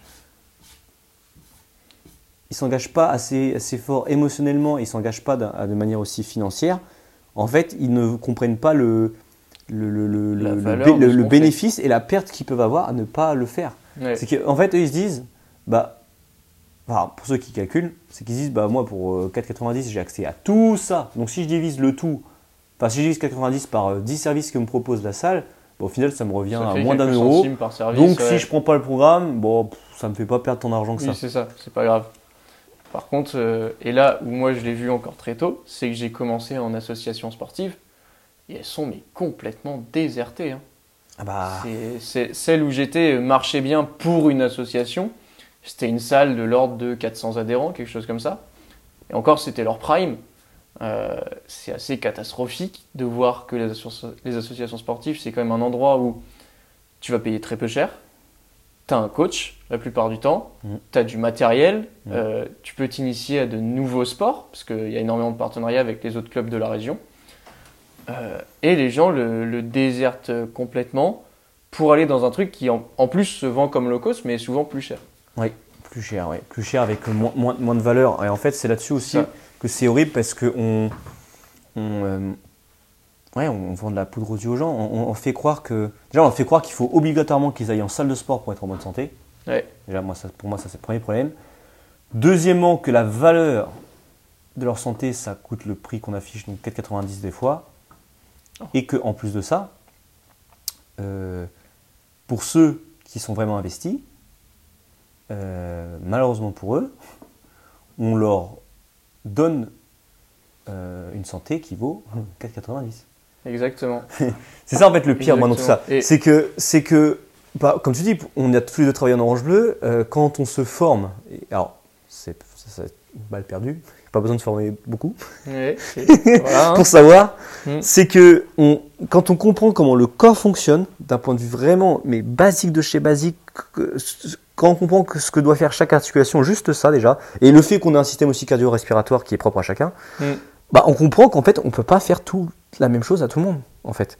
Ils s'engagent pas assez, assez fort émotionnellement, ils s'engagent pas de, manière aussi financière. En fait, ils ne comprennent pas le, le, le, le bénéfice et la perte qu'ils peuvent avoir à ne pas le faire. C'est qu'en fait, eux, ils se disent, bah, pour ceux qui calculent, c'est qu'ils disent bah moi pour 4,90 euh, j'ai accès à tout ça. Donc si je divise le tout, enfin si je divise 4,90 par 10 euh, services que me propose la salle, au final, ça me revient Ça à moins d'un euro. centimes par service, Donc, ouais. si je prends pas le programme, bon, pff, ça me fait pas perdre tant d'argent que Oui, ça. c'est ça, c'est pas grave. Par contre, euh, et là où moi je l'ai vu encore très tôt, c'est que j'ai commencé en association sportive et elles sont mais complètement désertées. hein. Ah bah, C'est- celle où j'étais marchait bien pour une association. C'était une salle de l'ordre de 400 adhérents, quelque chose comme ça. Et encore, c'était leur prime. Euh, c'est assez catastrophique de voir que les, asso- les associations sportives, c'est quand même un endroit où tu vas payer très peu cher. Tu as un coach la plupart du temps. Mhm. Tu as du matériel. Mhm. euh, tu peux t'initier à de nouveaux sports, parce qu'il y a énormément de partenariats avec les autres clubs de la région. Euh, et les gens le, le désertent complètement pour aller dans un truc qui en, en plus se vend comme low cost, mais est souvent plus cher. Plus cher, ouais. Plus cher avec moins, moins, moins de valeur. Et en fait, c'est là-dessus aussi Ça. que c'est horrible parce que on, on, euh, ouais, on vend de la poudre aux yeux aux gens. On, on fait croire que. Déjà, on fait croire qu'il faut obligatoirement qu'ils aillent en salle de sport pour être en bonne santé. Ouais. Déjà, moi, ça, pour moi, ça, c'est le premier problème. Deuxièmement, que la valeur de leur santé, ça coûte le prix qu'on affiche, donc 4,90 des fois. Et que en plus de ça, euh, pour ceux qui sont vraiment investis, euh, malheureusement pour eux, on leur donne euh, une santé qui vaut 4,90. Exactement. C'est ça en fait le pire dans tout ça. Et- C'est que, c'est que bah, comme tu dis, on a tous les deux travaillé en orange bleu. euh, quand on se forme, et- alors c'est ça, balle perdue, pas besoin de former beaucoup voilà, hein. pour savoir, Mm. c'est que on, quand on comprend comment le corps fonctionne, d'un point de vue vraiment mais basique de chez basique, que- quand on comprend que ce que doit faire chaque articulation, juste ça déjà, et le fait qu'on ait un système aussi cardio-respiratoire qui est propre à chacun, Mm. bah, on comprend qu'en fait on peut pas faire tout la même chose à tout le monde en fait.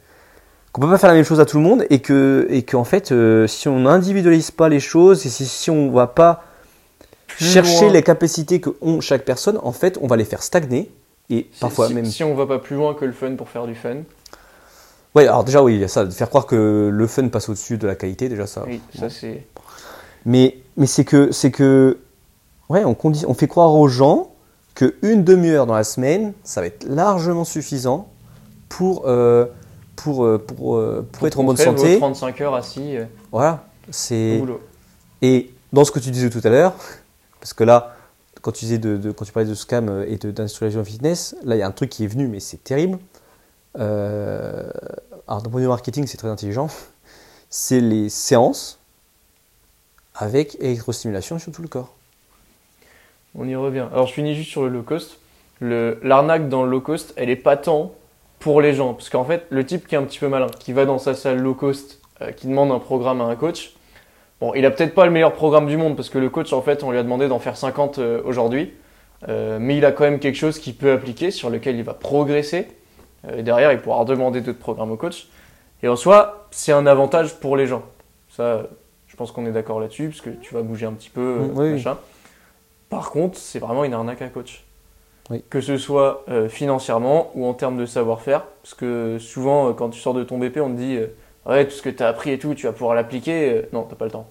Qu'on peut pas faire la même chose à tout le monde et que et qu'en fait euh, si on n'individualise pas les choses et si, si on va pas chercher les capacités que ont chaque personne, en fait on va les faire stagner et Si- parfois si, même Si on va pas plus loin que le fun pour faire du fun, Ouais, alors déjà, oui, il y a ça, de faire croire que le fun passe au-dessus de la qualité, déjà ça. oui, ça c'est. Mais, mais c'est que, c'est que, ouais, on, condi- on fait croire aux gens que une demi-heure dans la semaine, ça va être largement suffisant pour, euh, pour, euh, pour, euh, pour être en bonne santé. 35 heures assis euh, Voilà, c'est. Et dans ce que tu disais tout à l'heure, parce que là, quand tu, disais de, quand tu parlais de scam euh, et d'industrialisation fitness, là, il y a un truc qui est venu, mais c'est terrible. Euh, alors, d'un point de vue marketing, c'est très intelligent. C'est les séances avec électrostimulation sur tout le corps. On y revient. Alors je finis juste sur le low cost. L'arnaque dans le low cost, elle est pas tant pour les gens. Parce qu'en fait, le type qui est un petit peu malin, qui va dans sa salle low cost, euh, qui demande un programme à un coach, bon, il a peut-être pas le meilleur programme du monde, parce que le coach, en fait, on lui a demandé d'en faire 50 euh, aujourd'hui. Euh, mais il a quand même quelque chose qu'il peut appliquer, sur lequel il va progresser. Euh, et derrière, il pourra demander d'autres programmes au coach. Et en soi, c'est un avantage pour les gens. Ça, je pense qu'on est d'accord là-dessus, parce que tu vas bouger un petit peu, oui, machin. Par contre, c'est vraiment une arnaque à coach. Oui. Que ce soit euh, financièrement ou en termes de savoir-faire. Parce que souvent, quand tu sors de ton BP, on te dit Ouais, tout ce que tu as appris et tout, tu vas pouvoir l'appliquer. Euh, non, t'as pas le temps.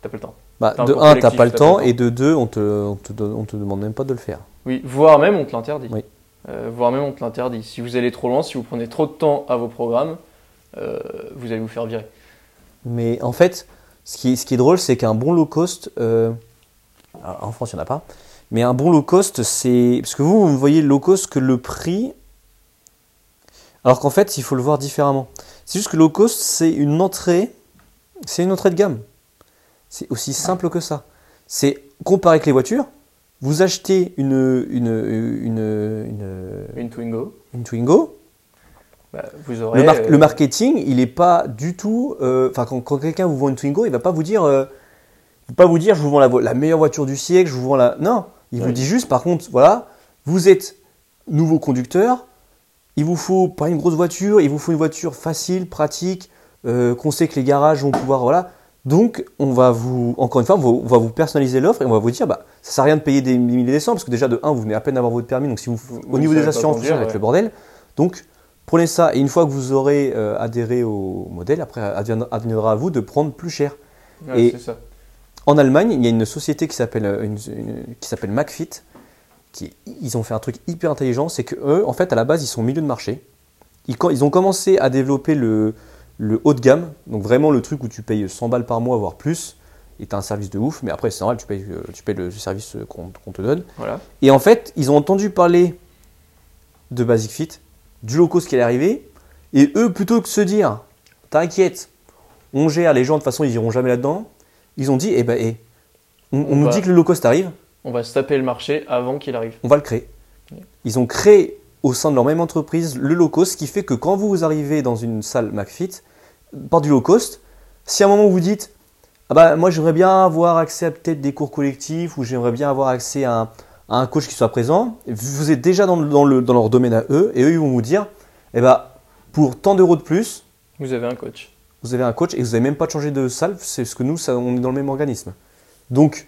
T'as pas le temps. Bah, de un, t'as pas le temps, le et de deux, on te, on te, donne- on te demande même pas de le faire. Oui, voire même on te l'interdit. Oui. Euh, voire même on te l'interdit. Si vous allez trop loin, si vous prenez trop de temps à vos programmes, euh, vous allez vous faire virer. Mais en fait, ce qui est, ce qui est drôle, c'est qu'un bon low cost, euh, en France, il n'y en a pas, mais un bon low cost, c'est. Parce que vous, vous voyez low cost que le prix, alors qu'en fait, il faut le voir différemment. C'est juste que low cost, c'est une entrée, c'est une entrée de gamme. C'est aussi simple que ça. C'est comparé avec les voitures, vous achetez une, une, une, une, Une Twingo, une Twingo, bah, vous aurez. le, mar- euh, le marketing, il n'est pas du tout. euh, Enfin, quand, quand quelqu'un vous vend une Twingo, il va pas vous dire, euh, il va pas vous dire, je vous vends la, meilleure voiture du siècle, je vous vends la. Non, il vous dit juste, par contre, voilà, vous êtes nouveau conducteur, il vous faut pas une grosse voiture, il vous faut une voiture facile, pratique, euh, qu'on sait que les garages vont pouvoir, voilà. Donc, on va vous, encore une fois, on va, vous personnaliser l'offre et on va vous dire, bah, ça sert à rien de payer des milliers des cents parce que déjà de 1, vous venez à peine d'avoir votre permis, donc si vous, Vous- au vous niveau des assurances, conduire, ça va être ouais. le bordel. Donc, prenez ça et une fois que vous aurez euh, adhéré au modèle, après, adviendra à vous de prendre plus cher. ouais, et- ça. En Allemagne, il y a une société qui s'appelle euh, une- une- qui s'appelle McFit. Qui, ils ont fait un truc hyper intelligent, c'est que eux, en fait, à la base, ils sont au milieu de marché. Ils, ont commencé à développer le, le haut de gamme, donc vraiment le truc où tu payes 100 balles par mois, voire plus, et tu as un service de ouf, mais après c'est normal, tu payes, euh, tu payes le service euh, qu'on te donne. Voilà. Et en fait, ils ont entendu parler de Basic Fit, du low cost qui allait arriver, et eux, plutôt que de se dire, t'inquiète, on gère, les gens de toute façon ils iront jamais là-dedans, ils ont dit, eh ben, eh, on, on On nous dit que le low cost arrive, On va se taper le marché avant qu'il arrive. on va le créer. Ils ont créé au sein de leur même entreprise le low cost, ce qui fait que quand vous, arrivez dans une salle McFit, par du low cost, si à un moment vous dites ah bah moi j'aimerais bien avoir accès à peut-être des cours collectifs ou j'aimerais bien avoir accès à un, à un coach qui soit présent, vous êtes déjà dans, le- dans le, dans leur domaine à eux et eux ils vont vous dire eh bah pour tant d'euros de plus, Vous avez un coach. vous avez un coach et vous n'avez même pas changé de salle, c'est ce que nous, ça, on est dans le même organisme. Donc,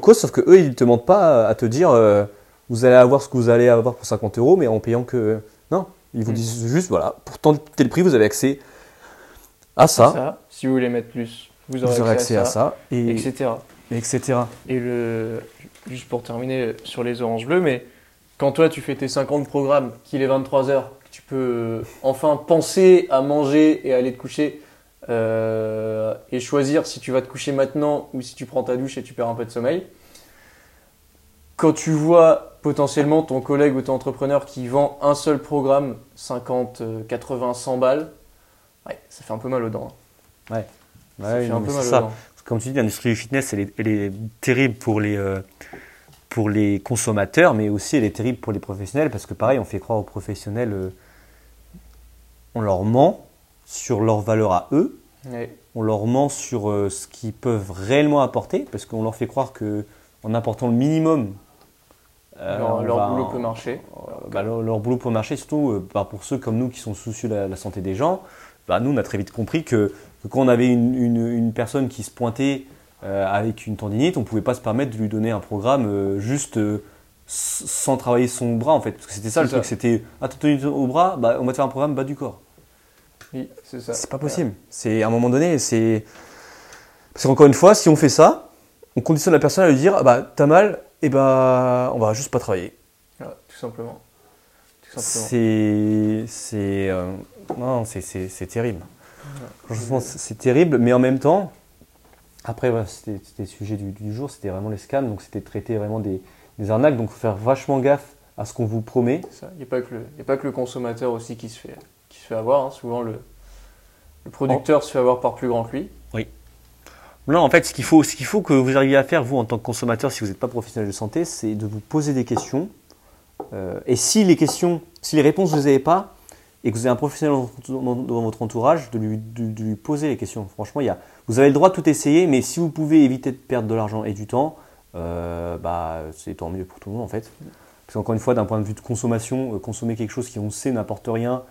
cost, sauf que eux, ils ne te mentent pas à te dire euh, vous allez avoir ce que vous allez avoir pour 50 euros, mais en payant que. Non, ils vous Mm. disent juste voilà, pour tant tel prix, vous avez accès à ça, Ça, si vous voulez mettre plus, vous vous aurez, accès à ça, et, etc. et etc. Et le, juste pour terminer sur les oranges bleues, mais quand toi tu fais tes 50 programmes, qu'il est 23h, que tu peux euh, enfin penser à manger et aller te coucher, euh, et choisir si tu vas te coucher maintenant ou si tu prends ta douche et tu perds un peu de sommeil, quand tu vois potentiellement ton collègue ou ton entrepreneur qui vend un seul programme, 50, euh, 80, 100 balles, ouais, ça fait un peu mal aux dents. hein. ça Ouais, fait un peu aux ça. dents. Comme tu dis, l'industrie du fitness, elle est, elle est terrible pour les, euh, pour les consommateurs, mais aussi elle est terrible pour les professionnels, parce que pareil, on fait croire aux professionnels, euh, on leur ment sur leur valeur à eux, on leur ment sur euh, ce qu'ils peuvent réellement apporter, parce qu'on leur fait croire que en apportant le minimum, euh, leur boulot peut marcher. euh, bah, leur, leur boulot peut marcher, surtout euh, bah, pour ceux comme nous qui sont soucieux de la, la santé des gens. Bah, nous, on a très vite compris que, que quand on avait une, une- une personne qui se pointait avec une tendinite, on ne pouvait pas se permettre de lui donner un programme juste sans travailler son bras en fait. Parce que c'était ça le truc, c'était ah, tendinite au bras, bah, on va te faire un programme bas du corps. C'est pas possible. C'est à un moment donné, c'est parce qu'encore une fois, si on fait ça, on conditionne la personne à lui dire ah bah t'as mal, et bah on va juste pas travailler. Voilà, tout simplement. C'est c'est euh, non c'est terrible. Franchement c'est terrible, mais en même temps après voilà, c'était le sujet du, du jour, c'était vraiment les scams, donc c'était traiter vraiment des, des arnaques, donc faut faire vachement gaffe à ce qu'on vous promet. Il n'y a, pas que le- il y a pas que le consommateur aussi qui se fait, qui se fait avoir. hein. Souvent, le, le producteur se fait avoir par plus grand que lui. Non, en fait, ce qu'il faut, faut que vous arriviez à faire, vous, en tant que consommateur, si vous n'êtes pas professionnel de santé, c'est de vous poser des questions. Euh, et si les questions, si les réponses vous avez pas, et que vous avez un professionnel dans, votre entourage, de lui, de- de lui poser les questions. Franchement, il y a, vous avez le droit de tout essayer, mais si vous pouvez éviter de perdre de l'argent et du temps, euh, bah, c'est tant mieux pour tout le monde, en fait. Parce qu'encore une fois, d'un point de vue de consommation, euh, consommer quelque chose qui, on sait, n'apporte rien,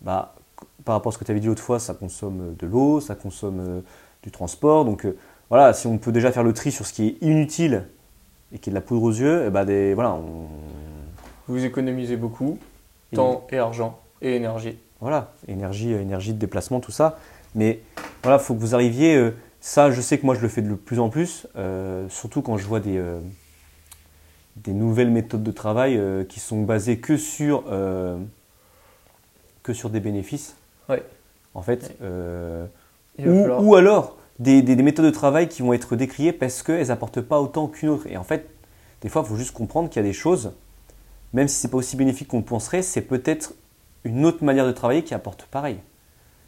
bah, par rapport à ce que tu avais dit autrefois, ça consomme euh, de l'eau, ça consomme euh, du transport. Donc euh, voilà, si on peut déjà faire le tri sur ce qui est inutile et qui est de la poudre aux yeux, eh ben, des, voilà, on, Vous économisez beaucoup, Et- temps et argent et énergie. voilà, énergie, énergie de déplacement, tout ça. Mais voilà, faut que vous arriviez. euh, ça, je sais que moi, je le fais de plus en plus, euh, surtout quand je vois des, euh, des nouvelles méthodes de travail qui sont basées que sur, que sur des bénéfices. Ouais. En fait, euh, ou, falloir- ou alors des, des- des méthodes de travail qui vont être décriées parce qu'elles n'apportent pas autant qu'une autre. Et en fait, des fois, il faut juste comprendre qu'il y a des choses, même si c'est pas aussi bénéfique qu'on le penserait, c'est peut-être une autre manière de travailler qui apporte pareil.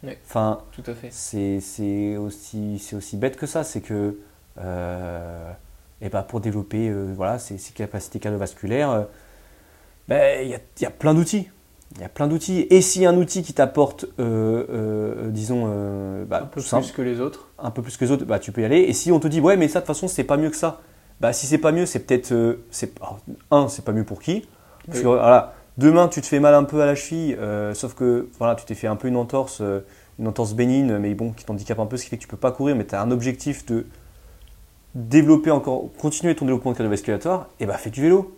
Ouais. Enfin, Tout à fait. c'est c'est aussi, c'est aussi bête que ça. C'est que euh, et ben pour développer euh, voilà, ces, ces capacités cardiovasculaires, euh, ben, il y, a, y a plein d'outils. Il y a plein d'outils. Et a un outil qui t'apporte, euh, euh, disons, euh, bah, Un peu simple, plus que les autres. un peu plus que les autres, bah, tu peux y aller. Et si on te dit, ouais, mais ça, de toute façon, c'est pas mieux que ça. Bah, si c'est pas mieux, c'est peut-être. c'est alors, un, c'est pas mieux pour qui? Parce que, voilà, demain, tu te fais mal un peu à la cheville, sauf que voilà, tu t'es fait un peu une entorse, une entorse bénigne, mais bon, qui t'handicape un peu, ce qui fait que tu peux pas courir, mais tu as un objectif de développer encore, continuer ton développement cardiovasculaire, et bah, fais du vélo.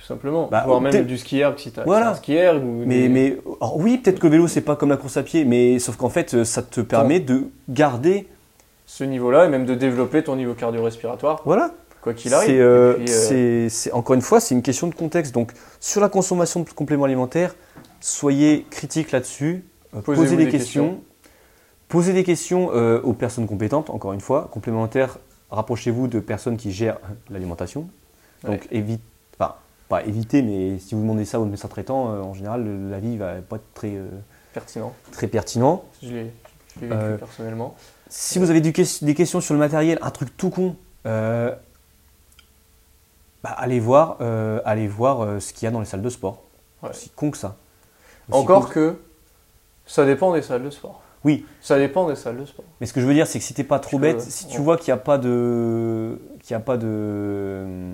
Tout simplement. Bah, Voire même du ski erg si tu as Voilà. un ski erg. Ou Mais, des- mais alors oui, peut-être que le vélo, c'est pas comme la course à pied, mais sauf qu'en fait, euh, ça te permet de garder. ce niveau-là et même de développer ton niveau cardio-respiratoire, Voilà. quoi qu'il arrive. C'est, euh, euh, encore une fois, c'est une question de contexte. Donc, sur la consommation de compléments alimentaires, soyez critique là-dessus. euh, posez des, des questions. questions. Posez des questions euh, aux personnes compétentes, encore une fois. Complémentaires, rapprochez-vous de personnes qui gèrent l'alimentation. Donc évite, enfin, pas éviter, mais si vous demandez ça votre médecin traitant, euh, en général, le- l'avis va pas être très, euh, Pertinent. très pertinent. Je l'ai l'ai vécu Euh, personnellement. Si vous avez du des questions sur le matériel, un truc tout con, euh, bah, allez voir, euh, allez voir euh, ce qu'il y a dans les salles de sport. Ouais. Aussi con que ça. Aussi Encore con que ça dépend des salles de sport. Oui. Ça dépend des salles de sport. Mais ce que je veux dire, c'est que si t'es pas trop bête, si tu ouais. vois qu'il n'y a pas de, qu'il y a pas de,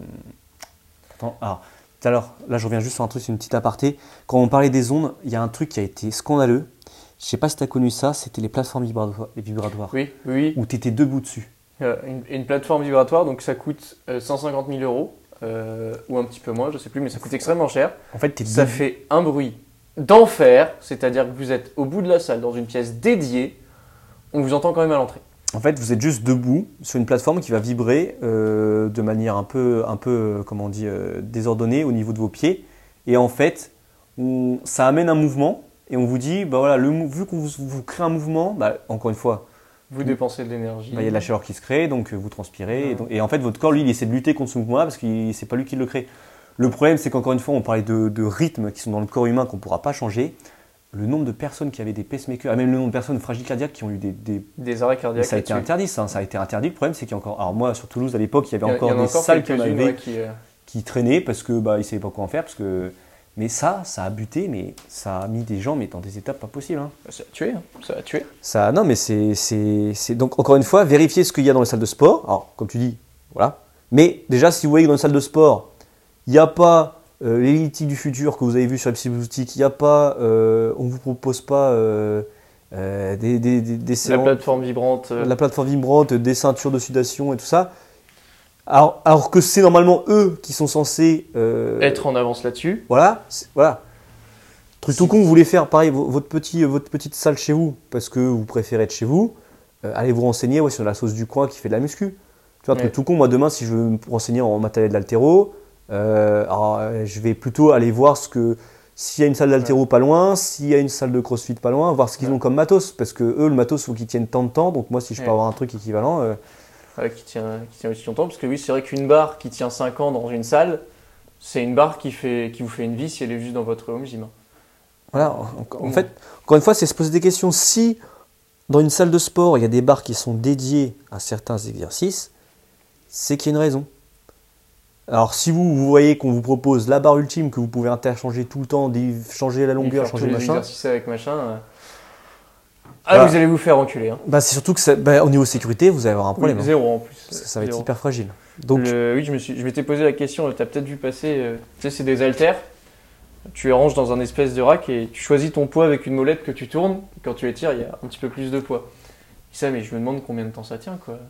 attends, alors, tout à l'heure, là, je reviens juste sur un truc, c'est une petite aparté. Quand on parlait des ondes, il y a un truc qui a été scandaleux. Je sais pas si tu as connu ça, c'était les plateformes vibratoires, les vibratoires Oui, oui. où tu étais debout dessus. Euh, Une, une plateforme vibratoire, donc ça coûte euh, 150 000 euros, euh, ou un petit peu moins, je sais plus, mais ça coûte extrêmement cher. En fait, es Ça fait un bruit d'enfer, c'est-à-dire que vous êtes au bout de la salle, dans une pièce dédiée, on vous entend quand même à l'entrée. En fait, vous êtes juste debout sur une plateforme qui va vibrer euh, de manière un peu, un peu, euh, comment on dit, euh, désordonnée au niveau de vos pieds. Et en fait, on- ça amène un mouvement et on vous dit, bah voilà, le, vu qu'on vous, vous crée un mouvement, bah, encore une fois, Vous dépensez de l'énergie. bah, il y a de la chaleur qui se crée, donc vous transpirez. Ouais. Et, donc- et en fait, votre corps, lui, il essaie de lutter contre ce mouvement-là parce que c'est pas lui qui le crée. Le problème, c'est qu'encore une fois, on parlait de, de rythmes qui sont dans le corps humain qu'on ne pourra pas changer. Le nombre de personnes qui avaient des pacemakers, ah, même le nombre de personnes fragiles cardiaques qui ont eu des, des Des arrêts cardiaques. ça a été interdit, ça, ça a été interdit. Le problème, c'est qu'il y a encore. Alors, moi, sur Toulouse, à l'époque, il y avait encore il y des salles qui, ouais, qui, euh, qui traînaient parce que bah, ils savaient pas quoi en faire. Parce que... Mais ça, ça a buté, mais ça a mis des gens mais dans des étapes pas possibles. hein. ça a tué, hein. ça a tué. Ça, non, mais c'est, Donc, encore une fois, vérifiez ce qu'il y a dans les salles de sport. Alors, comme tu dis, voilà. Mais déjà, si vous voyez que dans les salles de sport, il n'y a pas euh, l'élithique du futur que vous avez vu sur la boutique, il n'y a pas. euh, on ne vous propose pas euh, euh, des, des, des, des La plateforme vibrante. la plateforme vibrante, des ceintures de sudation et tout ça. Alors, alors que c'est normalement eux qui sont censés Être en avance là-dessus. Voilà, voilà. Truc tout con, vous voulez faire pareil, vo- votre, petit, votre petite salle chez vous, parce que vous préférez être chez vous, allez vous renseigner ouais, sur la sauce du coin qui fait de la muscu. Tu vois, Ouais. truc tout con, moi demain, si je veux me renseigner en matériel d'altéro, euh, alors, euh, je vais plutôt aller voir ce que. S'il y a une salle d'altéro pas loin, s'il y a une salle de crossfit pas loin, voir ce qu'ils Ouais. ont comme matos. Parce que eux, le matos, il faut qu'ils tiennent tant de temps. Donc moi, si je peux Ouais. avoir un truc équivalent, euh, qui, tient, qui tient aussi longtemps. Parce que oui, c'est vrai qu'une barre qui tient 5 ans dans une salle, c'est une barre qui, fait, qui vous fait une vie si elle est juste dans votre home gym. Voilà, en, en Mm. fait, encore une fois, c'est se poser des questions. Si dans une salle de sport, il y a des barres qui sont dédiées à certains exercices, c'est qu'il y a une raison. Alors, si vous, vous voyez qu'on vous propose la barre ultime que vous pouvez interchanger tout le temps, changer la longueur, changer le machin, exercices avec machin. euh, Ah, Voilà. vous allez vous faire enculer. Hein. bah, c'est surtout que ça- bah, au niveau sécurité, vous allez avoir un problème. Oui, hein. zéro en plus. Parce que ça va être hyper fragile. Donc, Le- oui, je me suis, je m'étais posé la question. Tu as peut-être vu passer. euh, tu sais, c'est des haltères. Tu les ranges dans un espèce de rack et tu choisis ton poids avec une molette que tu tournes. Quand tu étires, il y a un petit peu plus de poids. Ça, mais je me demande combien de temps ça tient, quoi.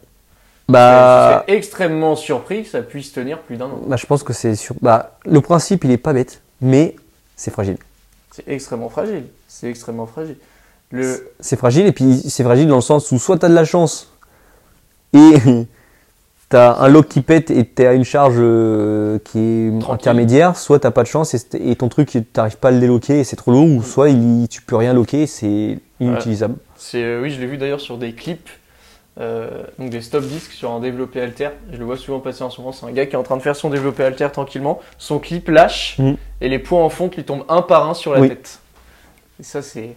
Bah, je serais extrêmement surpris que ça puisse tenir plus d'un an. bah, je pense que c'est sur. Bah, le principe, il est pas bête, mais c'est fragile. C'est extrêmement fragile. C'est extrêmement fragile. Le, c'est fragile et puis c'est fragile dans le sens où soit tu as de la chance et tu as un lock qui pète et tu as une charge euh, qui est Tranquille. intermédiaire, soit tu pas de chance et, ton truc tu n'arrives pas à le déloquer et c'est trop lourd ou soit il, tu peux rien loquer et c'est inutilisable. c'est, euh, oui, je l'ai vu d'ailleurs sur des clips, euh, donc des stop disques sur un développé alter. Je le vois souvent passer en ce moment. C'est un gars qui est en train de faire son développé alter tranquillement. Son clip lâche Mm. et les poids en fonte lui tombent un par un sur la Oui. tête. Et ça, c'est,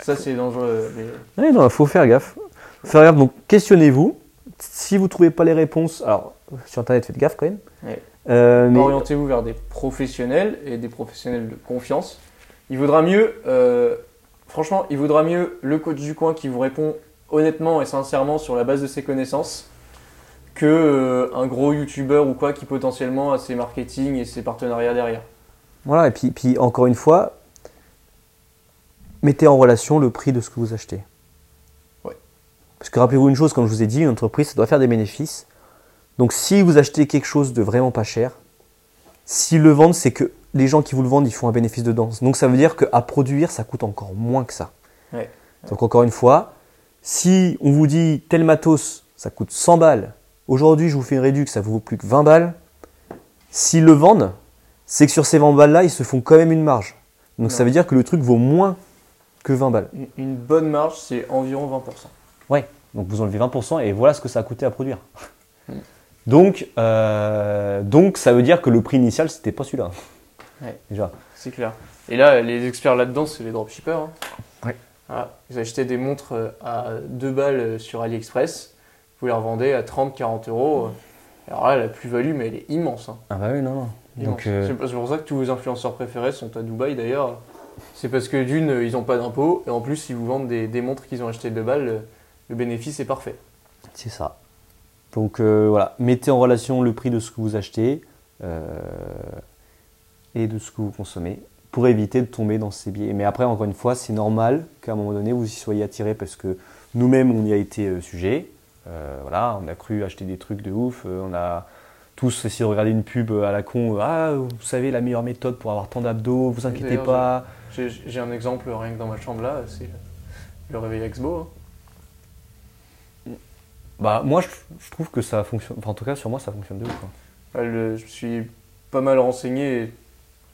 ça, c'est dangereux. Ouais, non, faut faire gaffe. Faut faire gaffe. Donc questionnez-vous. Si vous trouvez pas les réponses, alors sur internet faites gaffe quand même. Ouais. Euh, mais Orientez-vous vers des professionnels et des professionnels de confiance. Il vaudra mieux, euh, franchement, il vaudra mieux le coach du coin qui vous répond honnêtement et sincèrement sur la base de ses connaissances que euh, un gros youtubeur ou quoi qui potentiellement a ses marketing et ses partenariats derrière. Voilà, et puis, puis encore une fois, mettez en relation le prix de ce que vous achetez. Ouais. Parce que rappelez-vous une chose, comme je vous ai dit, une entreprise, ça doit faire des bénéfices. Donc si vous achetez quelque chose de vraiment pas cher, s'ils le vendent, c'est que les gens qui vous le vendent, ils font un bénéfice dedans. Donc ça veut dire qu'à produire, ça coûte encore moins que ça. Ouais. Donc encore une fois, si on vous dit tel matos, ça coûte 100 balles, aujourd'hui je vous fais une réduction, ça vous vaut plus que 20 balles, s'ils le vendent, c'est que sur ces 20 balles-là, ils se font quand même une marge. Donc ça veut dire que le truc vaut moins que 20 balles. Une- bonne marge, c'est environ 20%. Donc vous enlevez 20% et voilà ce que ça a coûté à produire. Mm. Donc, euh, donc ça veut dire que le prix initial, c'était pas celui-là. Ouais. Déjà. C'est clair. Et là, les experts là-dedans, c'est les dropshippers. hein. Voilà. Vous achetez des montres euh, à 2 balles euh, sur AliExpress, vous les revendez à 30-40 euros. Alors là, la plus-value, mais elle est immense. hein. Ah bah oui, non, euh, C'est pour ça que tous vos influenceurs préférés sont à Dubaï d'ailleurs. C'est parce que d'une, euh, ils n'ont pas d'impôts, et en plus, ils vous vendent des, des montres qu'ils ont achetées 2 balles. euh, Le bénéfice est parfait. c'est ça. Donc euh, voilà, mettez en relation le prix de ce que vous achetez euh, et de ce que vous consommez pour éviter de tomber dans ces biais. Mais après, encore une fois, c'est normal qu'à un moment donné, vous y soyez attiré parce que nous-mêmes, on y a été euh, sujet. Euh, voilà, on a cru acheter des trucs de ouf. euh, on a tous essayé de regarder une pub à la con. Ah, vous savez, la meilleure méthode pour avoir tant d'abdos, vous inquiétez pas. J'ai un exemple rien que dans ma chambre là, c'est le réveil Expo. hein. Bah, moi, je, je trouve que ça fonctionne. Enfin, en tout cas, sur moi, ça fonctionne de ouf. quoi. Ah, le- je me suis pas mal renseigné et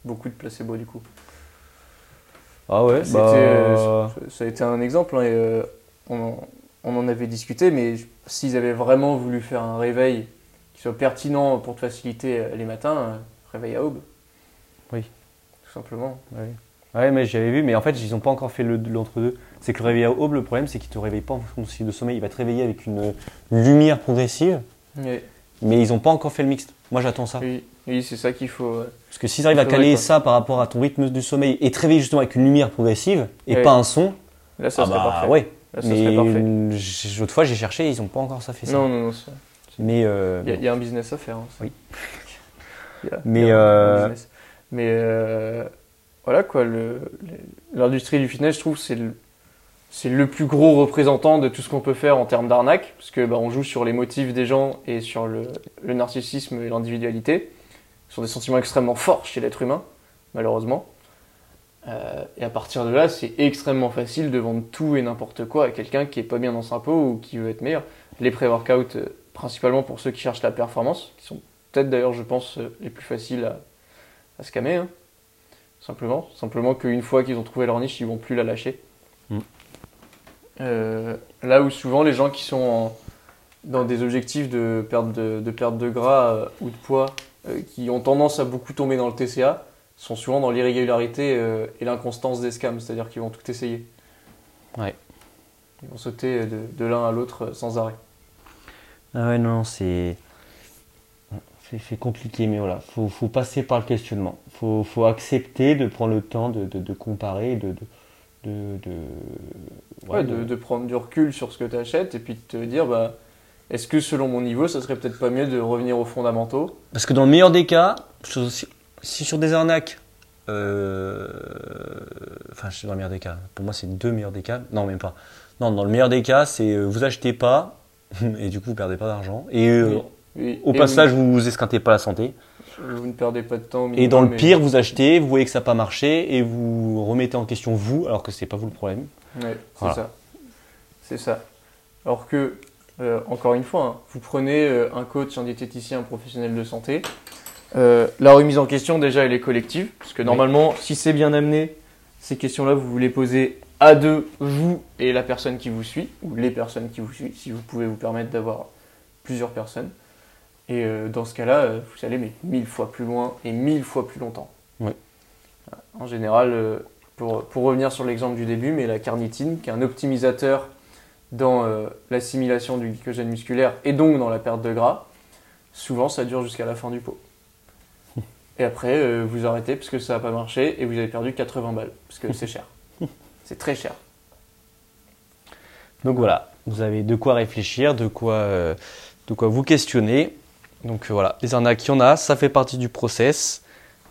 beaucoup de placebo du coup. Ah ouais, bah, euh, ça a été un exemple hein, et euh, on, en, on en avait discuté, mais s'ils avaient vraiment voulu faire un réveil qui soit pertinent pour te faciliter euh, les matins, réveil à aube. Oui. Tout simplement. Ouais. Ouais, mais j'avais vu, mais en fait, ils n'ont pas encore fait le- l'entre-deux. C'est que le réveil à aube, le problème, c'est qu'il te réveille pas en fonction de cycle de sommeil. Il va te réveiller avec une lumière progressive, Mais, mais ils n'ont pas encore fait le mixte. Moi, j'attends ça. oui, oui, c'est ça qu'il faut. Parce que s'ils arrivent à caler quoi. ça par rapport à ton rythme du sommeil et te réveiller justement avec une lumière progressive et pas un son, Là, ça ah serait bah parfait. ouais. Là, ça mais serait parfait. l'autre fois, j'ai cherché, ils n'ont pas encore ça fait ça. Non, non, non. ça- Mais, euh, Il y, a- il y a un business à faire. hein. Oui. A- Mais, euh. Mais euh, voilà quoi, le- l'industrie du fitness, je trouve, c'est le, c'est le plus gros représentant de tout ce qu'on peut faire en termes d'arnaque, parce que bah, on joue sur les motifs des gens et sur le, le narcissisme et l'individualité, sont des sentiments extrêmement forts chez l'être humain, malheureusement. Euh, et à partir de là, c'est extrêmement facile de vendre tout et n'importe quoi à quelqu'un qui est pas bien dans sa peau ou qui veut être meilleur. Les pré-workouts, euh, principalement pour ceux qui cherchent la performance, qui sont peut-être d'ailleurs, je pense, euh, les plus faciles à, à scammer. hein. Simplement. Simplement qu'une fois qu'ils ont trouvé leur niche, ils vont plus la lâcher. Mm. Euh, là où souvent les gens qui sont en- dans des objectifs de perte de, de perte de gras ou de poids, qui ont tendance à beaucoup tomber dans le TCA, sont souvent dans l'irrégularité euh, et l'inconstance des scams, c'est-à-dire qu'ils vont tout essayer. Ouais. Ils vont sauter de, de l'un à l'autre euh, sans arrêt. Ah ouais, non, c'est. c'est- compliqué, mais voilà, faut, faut passer par le questionnement. Faut, faut accepter de prendre le temps de, de, de comparer, de. de, de, de- Ouais, ouais, de prendre du recul sur ce que tu achètes et puis de te dire, bah, est-ce que selon mon niveau, ça serait peut-être pas mieux de revenir aux fondamentaux? Parce que dans le meilleur des cas, si, sur des arnaques. euh, Enfin, je suis dans le meilleur des cas. Pour moi, c'est deux meilleurs des cas. Non, même pas. Non, dans le meilleur des cas, c'est euh, vous achetez pas et du coup, vous perdez pas d'argent. Et euh, Oui. au Et passage, vous, vous esquintez pas la santé. vous, ne perdez pas de temps. au Et dans le minimum, mais- pire, vous achetez, vous voyez que ça n'a pas marché et vous remettez en question vous, alors que c'est pas vous le problème. Ouais, c'est Voilà. ça. C'est ça. Alors que, euh, encore une fois, hein, vous prenez euh, un coach, un diététicien, un professionnel de santé. euh, la remise en question, déjà, elle est collective. Parce que Oui. normalement, si c'est bien amené, ces questions-là, vous les posez à deux, vous et la personne qui vous suit, ou les personnes qui vous suivent, si vous pouvez vous permettre d'avoir plusieurs personnes. Et dans ce cas-là, vous allez mais mille fois plus loin et mille fois plus longtemps. Oui. En général, pour, pour revenir sur l'exemple du début, mais la carnitine, qui est un optimisateur dans euh, l'assimilation du glycogène musculaire et donc dans la perte de gras, souvent ça dure jusqu'à la fin du pot. Et après, euh, vous arrêtez parce que ça n'a pas marché et vous avez perdu 80 balles parce que c'est cher. C'est très cher. Donc voilà, vous avez de quoi réfléchir, de quoi, euh, de quoi vous questionner. Donc voilà, les arnaques, il y en a, ça fait partie du process.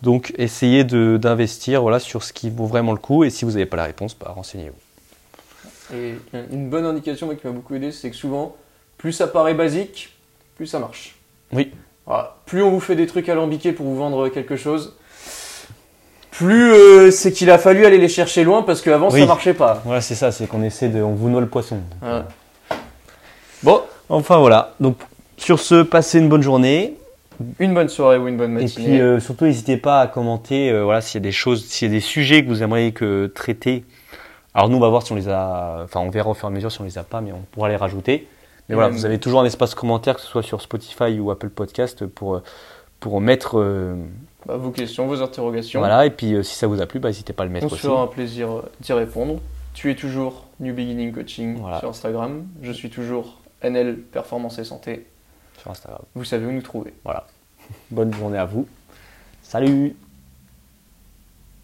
Donc essayez d'investir voilà, sur ce qui vaut vraiment le coup et si vous n'avez pas la réponse, bah, renseignez-vous. Et une bonne indication moi, qui m'a beaucoup aidé, c'est que souvent, plus ça paraît basique, plus ça marche. Oui. Voilà. Plus on vous fait des trucs alambiqués pour vous vendre quelque chose, plus euh, c'est qu'il a fallu aller les chercher loin parce qu'avant Oui. ça marchait pas. Voilà, c'est ça, c'est qu'on essaie de. On vous noie le poisson. Voilà. Bon, Enfin voilà, donc sur ce, passez une bonne journée. une bonne soirée ou une bonne Et matinée. puis euh, surtout, n'hésitez pas à commenter euh, voilà, s'il y a des choses, s'il y a des sujets que vous aimeriez que traiter Alors nous, on va voir si on les a. Enfin, on verra au fur et à mesure si on les a pas, mais on pourra les rajouter. Mais Et voilà, même- vous avez toujours un espace commentaire, que ce soit sur Spotify ou Apple Podcast, pour, pour mettre. euh, Bah, vos questions, vos interrogations. voilà, et puis euh, si ça vous a plu, bah, n'hésitez pas à le mettre On aussi. fera un plaisir euh, d'y répondre. Tu es toujours New Beginning Coaching Voilà. sur Instagram. Je suis toujours NL Performance et Santé. Sur Instagram. Vous savez où nous trouver. Bonne journée à vous. Salut